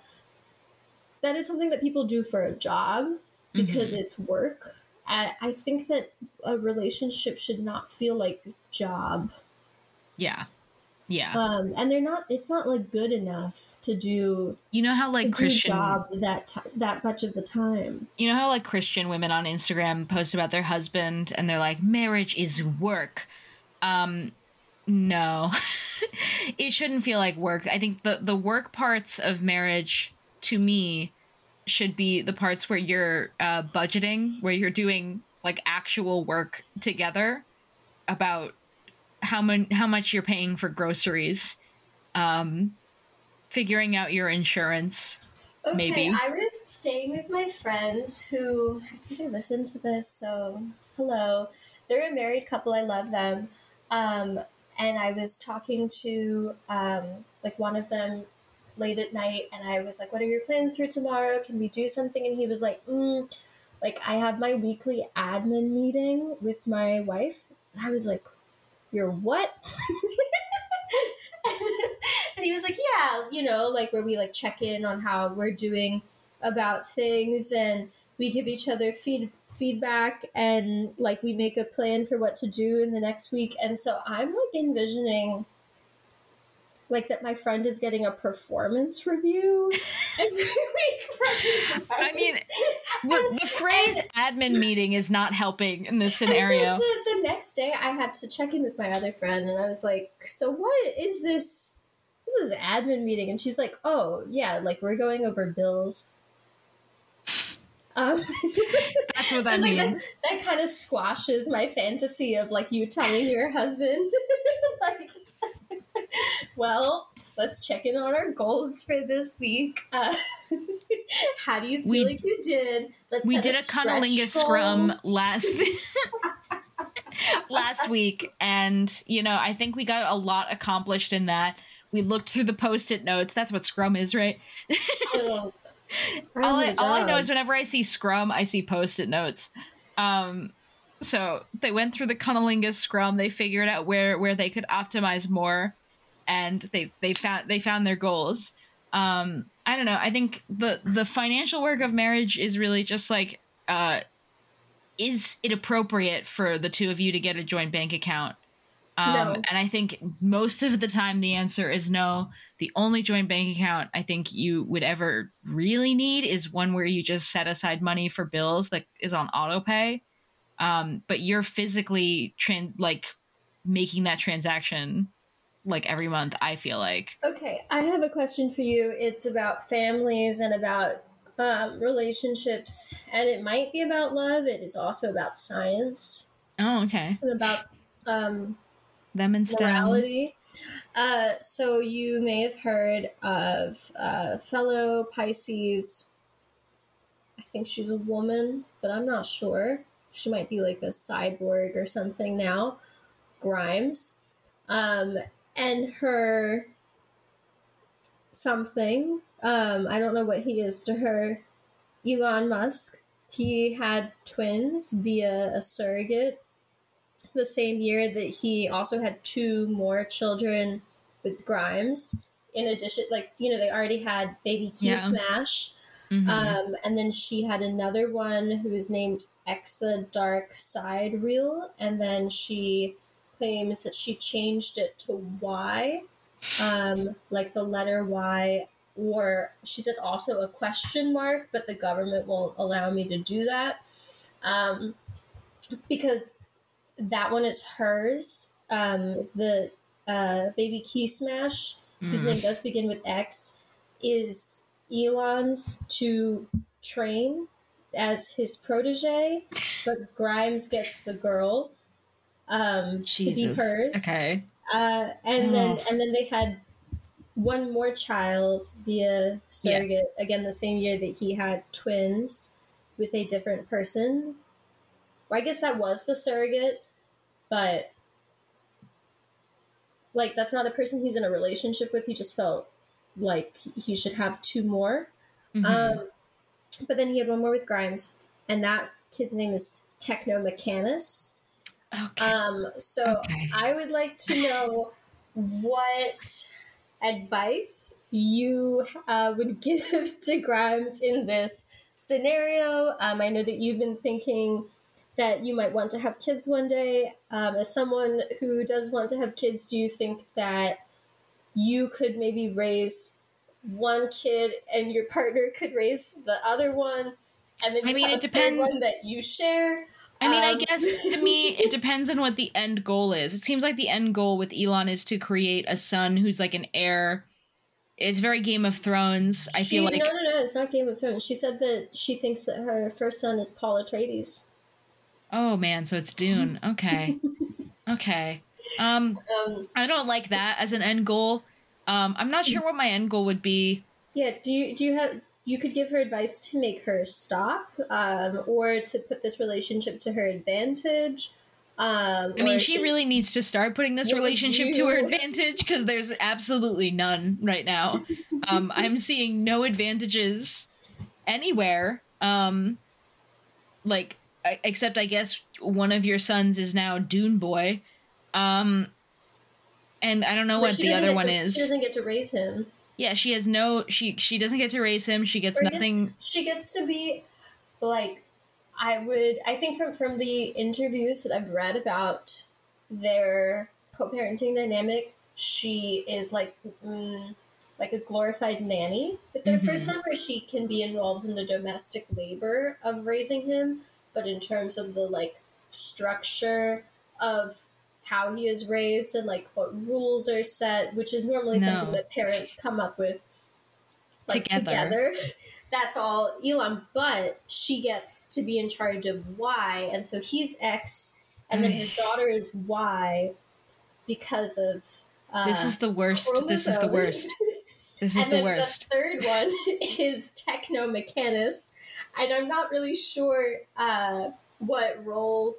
that is something that people do for a job because it's work. I, I think that a relationship should not feel like a job. Yeah. Yeah. Um and they're not it's not like good enough to do you know how like christian job that ti that much of the time. You know how like christian women on instagram post about their husband and they're like marriage is work. Um no. It shouldn't feel like work. I think the the work parts of marriage to me should be the parts where you're uh, budgeting where you're doing like actual work together about how mon- how much you're paying for groceries um figuring out your insurance Okay, Maybe. I was staying with my friends who I think I listened to this, so hello. They're a married couple. I love them. Um, and I was talking to um, like one of them late at night, and I was like, "What are your plans for tomorrow? Can we do something?" And he was like, mm, "Like I have my weekly admin meeting with my wife." And I was like, "Your what?" and he was like, "Yeah, you know, like where we like check in on how we're doing about things, and we give each other feed feedback, and like we make a plan for what to do in the next week." And so I'm like envisioning. Like that, my friend is getting a performance review every week. I mean, the, the phrase admin meeting is not helping in this And so scenario. the, the next day, I had to check in with my other friend, and I was like, "So what is this? This is admin meeting?" And she's like, "Oh yeah, like we're going over bills." Um, That's what that it's like that, means. that kind of squashes my fantasy of like you telling your husband, like, well, let's check in on our goals for this week. Uh, how do you feel We- like you did? Let's we did a stretch cunnilingus goal. scrum last last week and you know i think we got a lot accomplished in that. We looked through the post-it notes. That's what scrum is right? Oh, all I, all I know is whenever i see scrum i see post-it notes. Um so they went through the cunnilingus scrum. They figured out where where they could optimize more and they they found they found their goals. Um i don't know. I think the the financial work of marriage is really just like uh is it appropriate for the two of you to get a joint bank account? Um No. and i think most of the time the answer is no. The only joint bank account i think you would ever really need is one where you just set aside money for bills that is on auto pay. Um but you're physically tran- like making that transaction like every month i feel like Okay, I have a question for you. It's about families and about um, relationships, and it might be about love. It is also about science oh okay and about um, them and morality. Uh, so you may have heard of uh, fellow Pisces. I think she's a woman, but I'm not sure. She might be like a cyborg or something now. Grimes, um, and her something. Um, I don't know what he is to her. Elon Musk. He had twins via a surrogate the same year that he also had two more children with Grimes. In addition, like, you know, they already had baby Q Yeah. Smash. Mhm. Um, and then she had another one who was named Exa Dark Sideræl. And then she claims that she changed it to Y, um, like the letter Y, or she said also a question mark, but the government won't allow me to do that. Um, because that one is hers. Um, the uh, baby Key Smash, whose Mm. name does begin with X, is Elon's to train as his protege, but Grimes gets the girl um, to be hers. okay Uh, and then Oh. and then they had one more child via surrogate again the same year that he had twins with a different person. Well, I guess that was the surrogate, but like that's not a person he's in a relationship with. He just felt like he should have two more. Mhm. Um, but then he had one more with Grimes, and that kid's name is Techno Mechanus. Okay Um, so Okay. I would like to know what advice you uh, would give to Grimes in this scenario. Um, I know that you've been thinking that you might want to have kids one day. Um, as someone who does want to have kids, do you think that you could maybe raise one kid and your partner could raise the other one? And then I you mean, have it third one that you share. I mean, I Um, guess to me, it depends on what the end goal is. It seems like the end goal with Elon is to create a son who's like an heir. It's very Game of Thrones. I She- feel like no, no, no. It's not Game of Thrones. She said that she thinks that her first son is Paul Atreides. oh man, so it's Dune. Okay, okay. Um, Um, I don't like that as an end goal. Um, I'm not sure what my end goal would be. yeah. Do you do you have? You could give her advice to make her stop, um, or to put this relationship to her advantage. Um, I mean, she to- really needs to start putting this relationship to her advantage because there's absolutely none right now. Um, I'm seeing no advantages anywhere. Um, like, except I guess one of your sons is now Dune Boy. Um, and I don't know but what the other one to- is. She doesn't get to raise him. Yeah, she has no. She she doesn't get to raise him. She gets Or nothing. She gets to be like I would. I think from from the interviews that I've read about their co-parenting dynamic, she is like mm, like a glorified nanny with their first Mhm. son, where she can be involved in the domestic labor of raising him, but in terms of the like structure of how he is raised and like what rules are set, which is normally something that parents come up with like Together. together. that's all Elon, but she gets to be in charge of Y, and so he's X, and then his daughter is Y because of. Uh, this is the worst. This is the worst. This is and the then worst. the third one is Technomechanus, and I'm not really sure uh, what role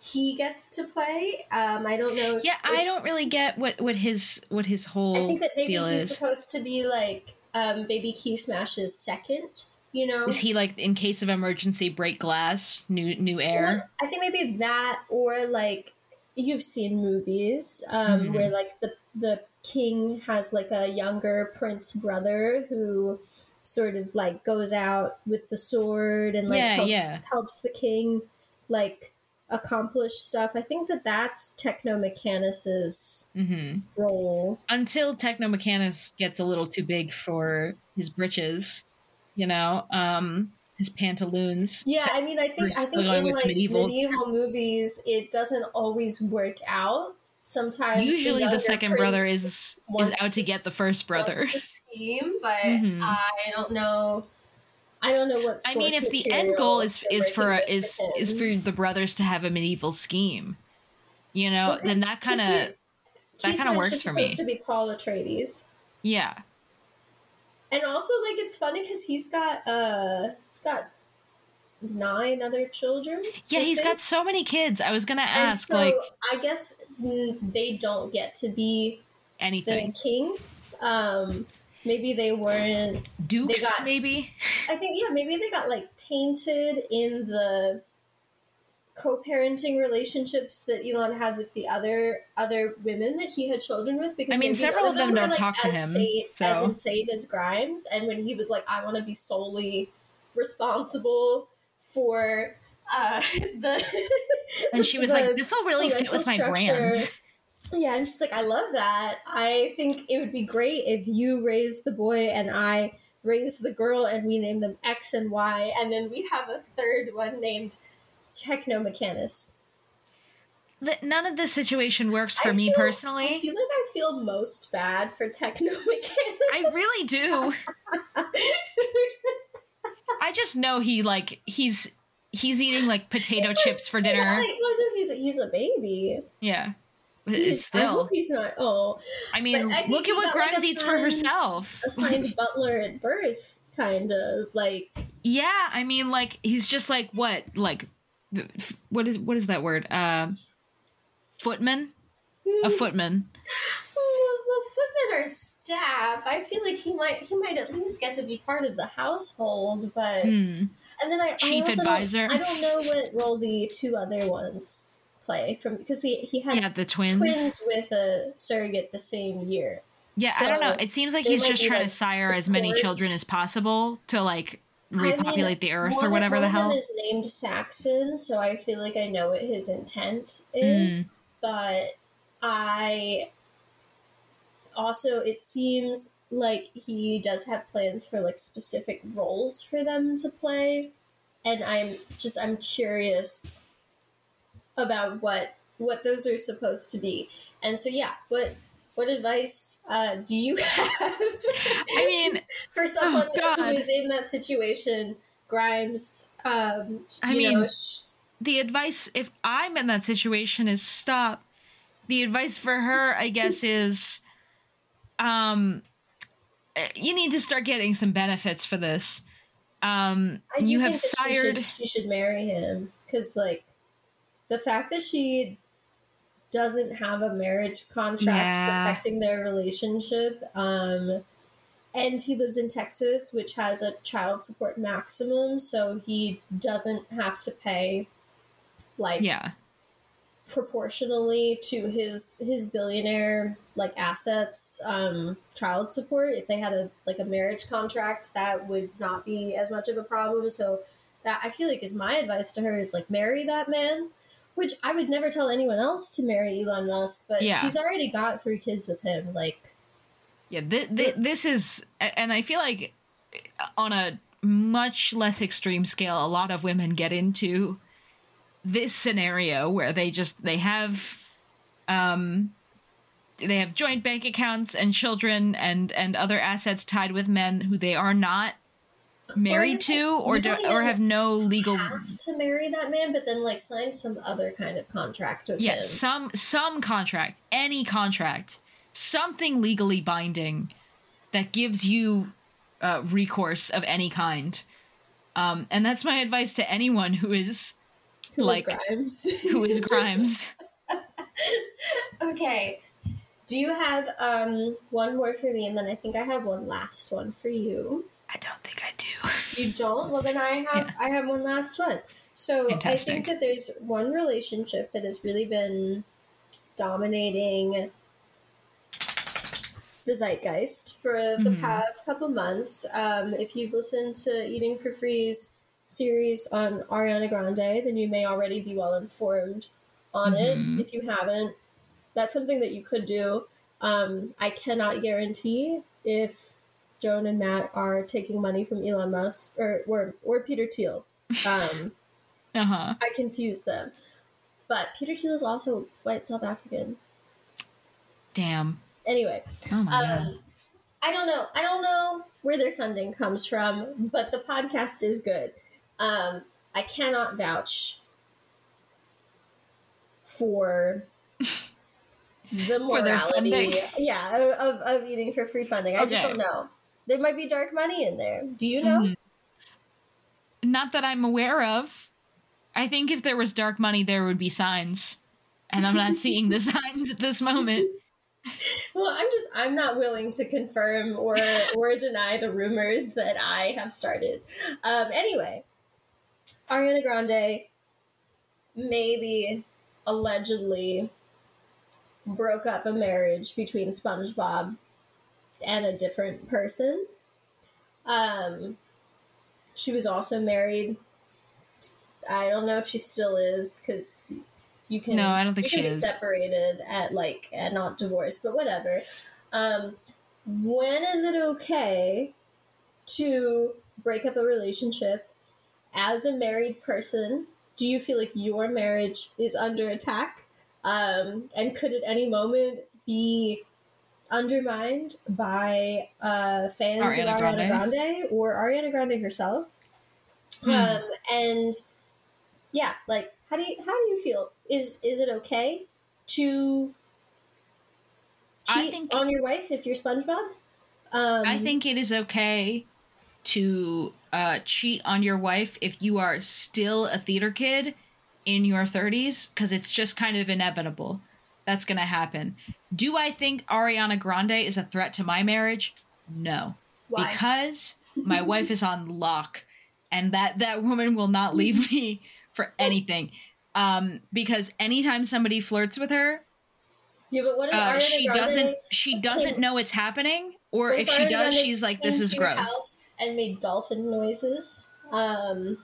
he gets to play. Um, I don't know. Yeah, I don't really get what what his what his whole I think that maybe deal he's is. supposed to be like um, Baby Key Smash's second. You know, Is he like in case of emergency break glass, new new heir? Well, I think maybe that, or like you've seen movies um, Mhm. where like the the king has like a younger prince brother who sort of like goes out with the sword and like Yeah, helps, yeah. helps the king like accomplish stuff. I think that that's Technomechanus's hmm role. Until Technomechanus gets a little too big for his britches, you know, um, his pantaloons. Yeah, I mean, I think I think in like medieval. medieval. movies, it doesn't always work out. Sometimes Usually, the, younger second brother is is out to to get the first brother. scheme, but Mhm. I don't know. I don't know what. I mean, if the end goal is is for with is with is for the brothers to have a medieval scheme, you know, Well, then that kind of that kinda Smash works for me. Supposed to be Paul Atreides, yeah. and also like it's funny because he's got uh he's got nine other children. Yeah, he's got so many kids. I was gonna ask so like I guess mm, they don't get to be the anything. king. Um, maybe they weren't. Dukes, got- maybe. I think yeah, maybe they got like tainted in the co-parenting relationships that Elon had with the other other women that he had children with. Because I mean, several of them were, don't like, talk to as him, Sane, as so- insane as Grimes, and when he was like, "I want to be solely responsible for." Uh, the And she was the like, "This will really fit with my brand." Yeah, and she's like, I love that. I think it would be great if you raise the boy and I raise the girl and we name them X and Y, and then we have a third one named Technomechanus. None of this situation works for I me feel- personally. I feel like I feel most bad for Technomechanus. I really do. I just know he like he's he's eating like potato He's like- chips for dinner. Like, well, he's he's a baby. Yeah. He's, I still. hope he's not. Oh, I mean, I look at what got, like, eats for herself. assigned butler at birth, kind of like. Yeah, I mean, like he's just like what, like what is what is that word? Uh, footman, a footman. Well, well, footmen are staff. I feel like he might he might at least get to be part of the household, but Hmm. and then I Chief I also advisor. Don't, I don't know what role the two other ones play from because he he had Yeah, the twins. twins with a surrogate the same year. Yeah, I don't know. It seems like he's just trying to like, sire as many children as possible to like I mean, repopulate the earth one or whatever one the hell. is named Saxon, so I feel like I know what his intent is. Mm. but I also it seems like he does have plans for like specific roles for them to play and I'm just I'm curious about what what those are supposed to be. And so yeah, what what advice uh, do you have I mean, for someone who Oh, God. is in that situation? Grimes, um, I you mean, know, sh- the advice if I'm in that situation is stop. The advice for her, I guess, is um eh, you need to start getting some benefits for this. Um you have that she sired should, she should marry him because, like, the fact that she doesn't have a marriage contract Yeah. protecting their relationship, um, and he lives in Texas, which has a child support maximum, so he doesn't have to pay like yeah. proportionally to his his billionaire like assets um child support if they had a like a marriage contract that would not be as much of a problem so that i feel like is my advice to her is like marry that man which i would never tell anyone else to marry elon musk but Yeah. she's already got three kids with him like Yeah, th- th- this is, and I feel like on a much less extreme scale, a lot of women get into this scenario where they just they have, um, they have joint bank accounts and children and and other assets tied with men who they are not married to like, or do, or have no legal have to marry that man, but then like sign some other kind of contract with yeah him. some some contract any contract something legally binding that gives you uh, recourse of any kind um, and that's my advice to anyone who is Who like- was Grimes? who is grimes okay. Do you have um one more for me, and then I think I have one last one for you. I don't think i do You don't? Well, then I have Yeah. I have one last one. So I think that there's one relationship that has really been dominating the zeitgeist for the Mhm. past couple months. Um, if you've listened to Eating for Free's series on Ariana Grande, then you may already be well informed on Mhm. it. If you haven't, that's something that you could do. Um, I cannot guarantee if Joan and Matt are taking money from Elon Musk or or, or Peter Thiel. Um, uh-huh I confuse them. But Peter Thiel is also white South African. damn Anyway, oh my god um, I don't know. I don't know where their funding comes from, but the podcast is good. Um, I cannot vouch for the For their morality, yeah, of, of eating for free funding. I just don't know. There might be dark money in there. Do you know? Mhm. not that i'm aware of i think if there was dark money there would be signs and i'm not seeing the signs at this moment Well, I'm just I'm not willing to confirm or or deny the rumors that I have started. Um, anyway, Ariana Grande maybe allegedly broke up a marriage between SpongeBob and a different person. Um, she was also married. I don't know if she still is because you can No, I don't think you can she be is. separated at like and not divorced, but whatever. Um, when is it okay to break up a relationship as a married person? Do you feel like your marriage is under attack? Um, and could at any moment be undermined by uh, fans Ariana of Ariana Grande. Grande or Ariana Grande herself? Hmm. Um, and yeah, like how do you how do you feel? Is is it okay to I cheat think- on your wife if you're SpongeBob? Um, I think it is okay to uh, cheat on your wife if you are still a theater kid in your 30s, because it's just kind of inevitable. That's going to happen. Do I think Ariana Grande is a threat to my marriage? No. why? Because my wife is on lock, and that, that woman will not leave me for anything. Um, because anytime somebody flirts with her, yeah, but what if uh, she Grande doesn't she doesn't know it's happening, or what if she does, Grande she's like, "This is gross." and made dolphin noises. Um,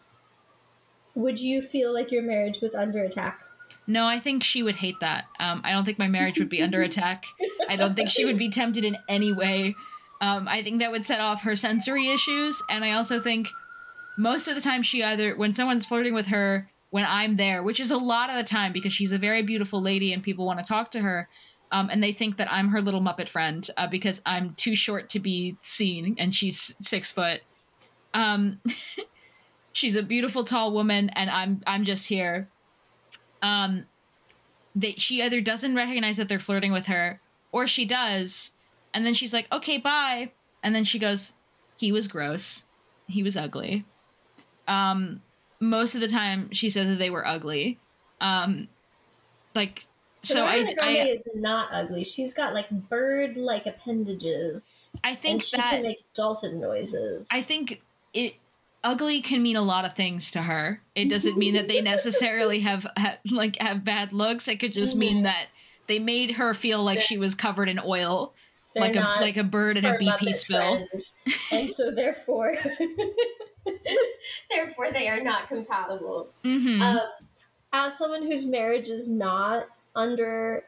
would you feel like your marriage was under attack? No, I think she would hate that. Um, I don't think my marriage would be under attack. I don't think she would be tempted in any way. Um, I think that would set off her sensory issues, and I also think most of the time she either when someone's flirting with her when I'm there, which is a lot of the time because she's a very beautiful lady and people want to talk to her, um, and they think that I'm her little Muppet friend uh, because I'm too short to be seen and she's six foot. Um, she's a beautiful tall woman, and I'm I'm just here. Um, that she either doesn't recognize that they're flirting with her, or she does, and then she's like, "Okay, bye," and then she goes, "He was gross. He was ugly." Um, most of the time, she says that they were ugly. Um, like so, But I I is not ugly. She's got like bird-like appendages, I and think she that can make dolphin noises. I think it ugly can mean a lot of things to her. It doesn't mean that they necessarily have, ha like have bad looks. It could just mean that they made her feel like she was covered in oil, like a like a bird in a BP spill. and so therefore, therefore they are not compatible. hmm Um, as someone whose marriage is not under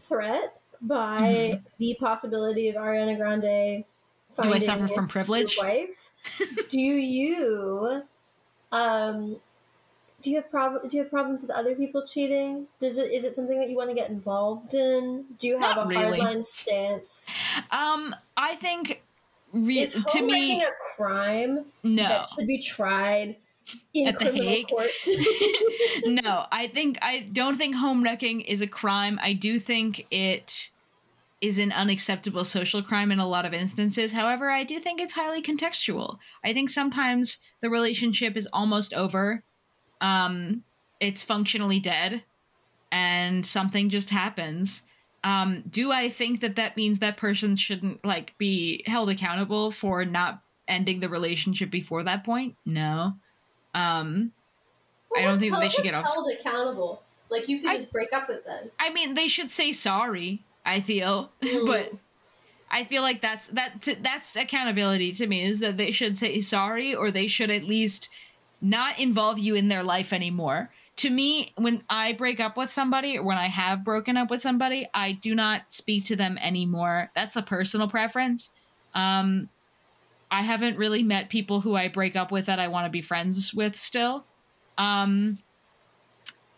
threat by Mhm. the possibility of Ariana Grande Do I suffer from privilege? wife, do you um do you have prob- do you have problems with other people cheating? Does it is it something that you want to get involved in? Do you have Not a really. hardline stance? Um, I think re- Is to me a crime no that should be tried in At the Hague? court? no, I think I don't think home wrecking is a crime. I do think it is an unacceptable social crime in a lot of instances. However, I do think it's highly contextual. I think sometimes the relationship is almost over. Um it's functionally dead and something just happens. Um do I think that that means that person shouldn't like be held accountable for not ending the relationship before that point? No. Um I don't think that they should get off- held accountable. Like you could I- just break up with them. I mean, they should say sorry. I feel, but I feel like that's that that's accountability to me is that they should say sorry or they should at least not involve you in their life anymore. To me, when I break up with somebody or when I have broken up with somebody, I do not speak to them anymore. That's a personal preference. Um, I haven't really met people who I break up with that I want to be friends with still. Um,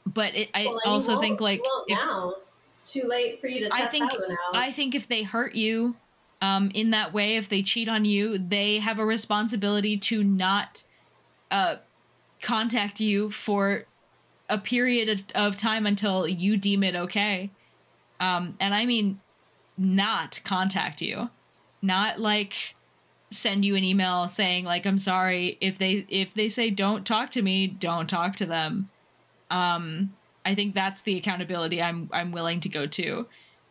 but it, I Well, also think like if now it's too late for you to I think that one out. I think if they hurt you um, in that way, if they cheat on you, they have a responsibility to not uh, contact you for a period of, of time until you deem it okay. Um, and I mean, not contact you, not like send you an email saying like I'm sorry if they if they say don't talk to me, don't talk to them. Um, I think that's the accountability I'm I'm willing to go to.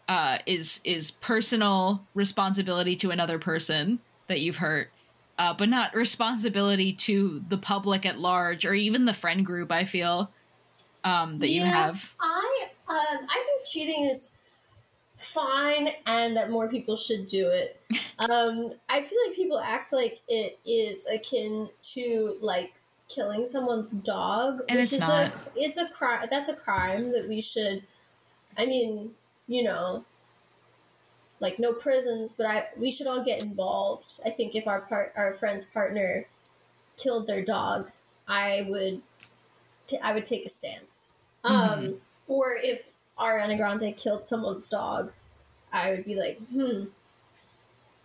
Uh, is is personal responsibility to another person that you've hurt, uh, but not responsibility to the public at large or even the friend group. I feel um, that you Yeah. have. I um, I think cheating is fine and that more people should do it. um, I feel like people act like it is akin to like killing someone's dog, And which it's is not. a it's a crime. That's a crime that we should. I mean, you know, like no prisons, but I we should all get involved. I think if our part our friend's partner killed their dog, I would t- I would take a stance. Um, or if Ariana Grande killed someone's dog, I would be like, hmm,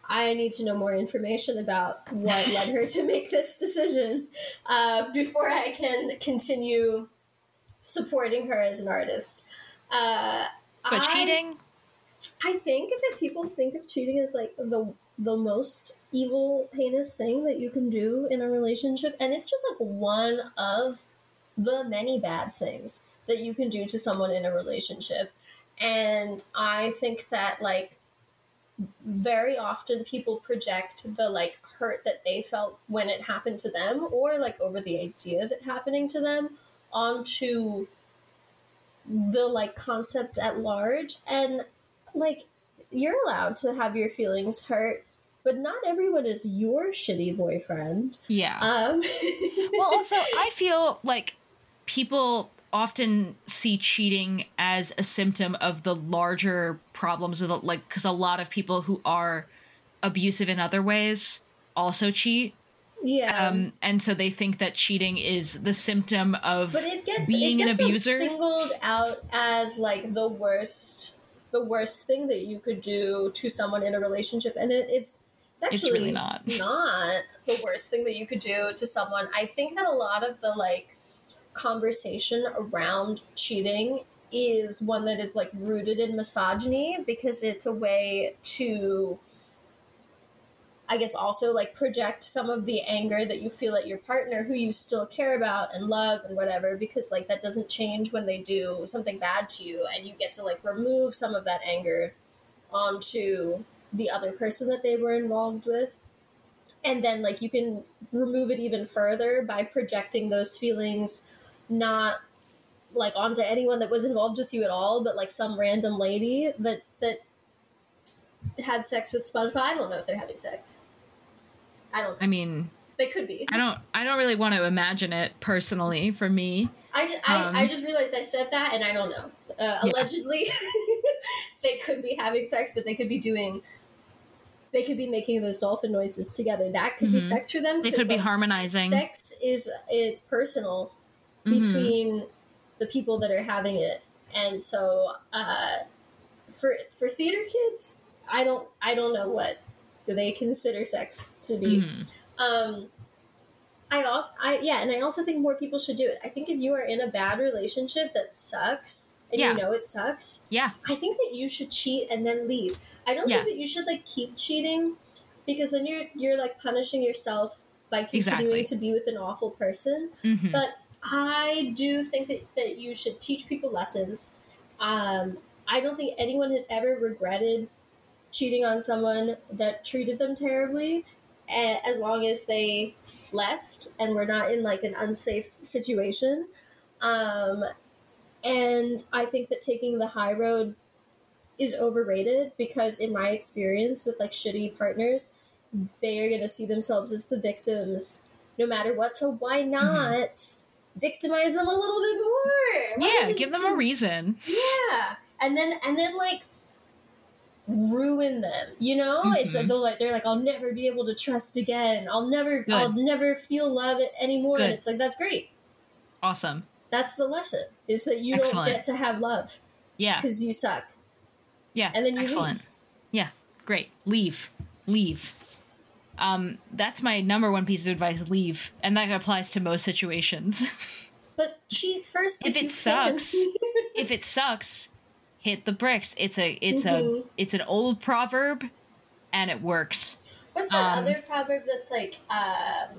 I need to know more information about what led her to make this decision uh, before I can continue supporting her as an artist. Uh, But I- cheating, I think that people think of cheating as like the the most evil, heinous thing that you can do in a relationship, and it's just like one of the many bad things that you can do to someone in a relationship. And I think that like very often people project the like hurt that they felt when it happened to them or like over the idea of it happening to them onto the like concept at large and like you're allowed to have your feelings hurt but not everyone is your shitty boyfriend yeah. um well also i feel like people often see cheating as a symptom of the larger problems with like because a lot of people who are abusive in other ways also cheat. Yeah. Um and so they think that cheating is the symptom of but it gets being it an gets like, abuser. singled out as like the worst the worst thing that you could do to someone in a relationship and it, it's it's It's actually really not. not the worst thing that you could do to someone. I think that a lot of the like conversation around cheating is one that is like rooted in misogyny because it's a way to I guess also like project some of the anger that you feel at your partner who you still care about and love and whatever because like that doesn't change when they do something bad to you and you get to like remove some of that anger onto the other person that they were involved with. And then like you can remove it even further by projecting those feelings not like onto anyone that was involved with you at all but like some random lady that that had sex with SpongeBob. I don't know if they're having sex. I don't. i mean They could be. i don't i don't really want to imagine it personally for me I just, I, Um, I just realized I said that, and I don't know. Uh, Yeah. Allegedly, they could be having sex, but they could be doing. They could be making those dolphin noises together. That could be Mhm. sex for them. They could be like, harmonizing. Sex is it's personal Mhm. between the people that are having it, and so uh, for for theater kids, I don't I don't know what they consider sex to be. Mhm. Um, I also, I yeah, and I also think more people should do it. I think if you are in a bad relationship that sucks and Yeah. you know it sucks, Yeah. I think that you should cheat and then leave. I don't Yeah. think that you should like keep cheating because then you're you're like punishing yourself by continuing Exactly. to be with an awful person. Mhm. But I do think that, that you should teach people lessons. Um, I don't think anyone has ever regretted cheating on someone that treated them terribly, as long as they left and were not in like an unsafe situation. Um, and I think that taking the high road is overrated because, in my experience with like shitty partners, they are going to see themselves as the victims no matter what. So why not victimize them a little bit more? Why yeah, just- give them just- a reason. yeah, and then and then like ruin them. You know, it's like Mhm. they're like they're like I'll never be able to trust again. I'll never Good. I'll never feel love anymore. And it's like that's great. Awesome. That's the lesson is that you Excellent. don't get to have love Yeah. because you suck. Yeah. And then you Excellent. leave. Yeah. Great. Leave. Leave. Um, that's my number one piece of advice. Leave, and that applies to most situations. But cheat first If if, it sucks, if it sucks, hit the bricks. It's a it's a Mhm. it's an old proverb, and it works. What's that Um, other proverb that's like, um,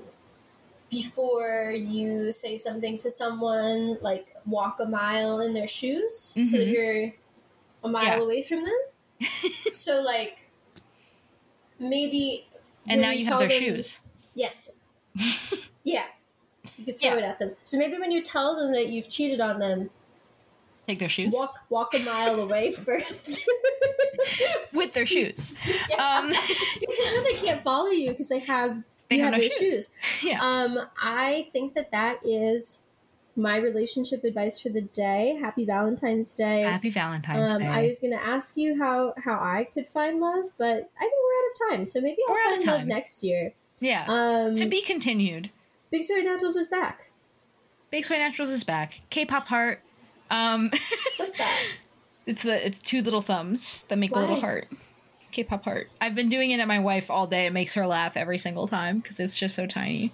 before you say something to someone, like walk a mile in their shoes so that Mhm. you're a mile Yeah. away from them? so, like, maybe. And now you have their them- shoes. Yes. yeah. You could throw Yeah. it at them. So maybe when you tell them that you've cheated on them, Take their shoes walk walk a mile away first. with their shoes. Yeah. Um, because they can't follow you because they have They have have, no their shoes. shoes. yeah. Um, I think that that is my relationship advice for the day. Happy Valentine's Day. Happy Valentine's um, Day. I was going to ask you how how I could find love, but I think we're out of time. So maybe I'll We're find love next year. yeah. Um, to be continued. Big Soy Naturals is back. Big Soy Naturals is back. K-pop heart. Um, What's that? it's the it's two little thumbs that make a little heart. K-pop heart. I've been doing it at my wife all day. It makes her laugh every single time because it's just so tiny.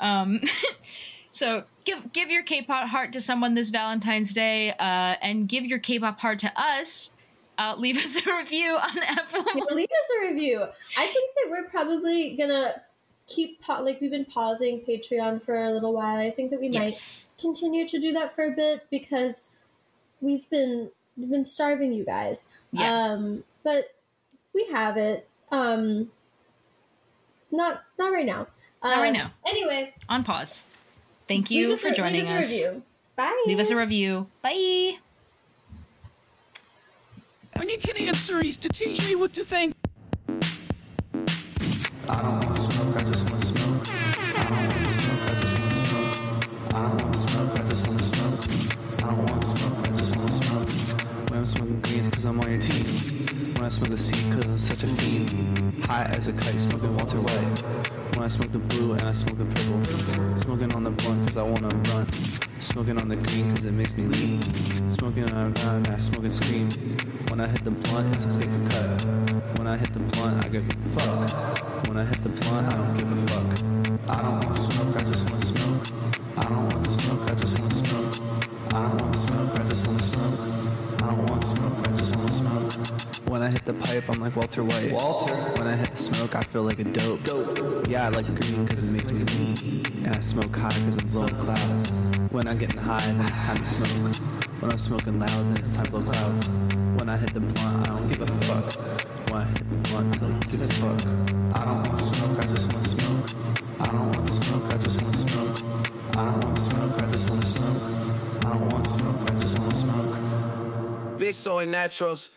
Um, so give give your K-pop heart to someone this Valentine's Day, uh, and give your K-pop heart to us. Uh, leave us a review on Apple. Yeah, leave us a review. I think that we're probably gonna keep pa- like we've been pausing Patreon for a little while. I think that we might continue to do that for a bit because we've been we've been starving you guys. Yeah. Um, but we have it. Um, not not right now. Not right Um, now. Anyway, On pause. Thank you leave for a, joining leave us. a us. review. Bye. Leave us a review. Bye. I need an answers to teach me what to think. I don't cause I'm on your team. When I smoke the seed, cause I'm such a fiend. High as a kite, smoking Walter White. When I smoke the blue and I smoke the purple. Smoking on the blunt, cause I wanna run. Smoking on the green, cause it makes me lean. Smoking on a ground, I smoke and scream. When I hit the blunt, it's a clear cut. When I hit the blunt, I give a fuck. When I hit the blunt, I don't give a fuck. I don't wanna smoke, I just wanna smoke. I don't want smoke, I just want smoke. I don't want smoke, I just want smoke. I don't want smoke, When I hit the pipe, I'm like Walter White. Walter. When I hit the smoke, I feel like a dope. Dope. Yeah, I like green because it makes me lean. And I smoke high because I'm blowing clouds. When I'm getting high, then it's time to smoke. When I'm smoking loud, then it's time to blow clouds. When I hit the blunt, I don't give a fuck. When I hit the blunt, it's like, give a fuck. I don't want smoke, I just want smoke. I don't want smoke, I just want smoke. I don't want smoke, I just want smoke. I don't want smoke, I just want smoke. Big Soy Naturals.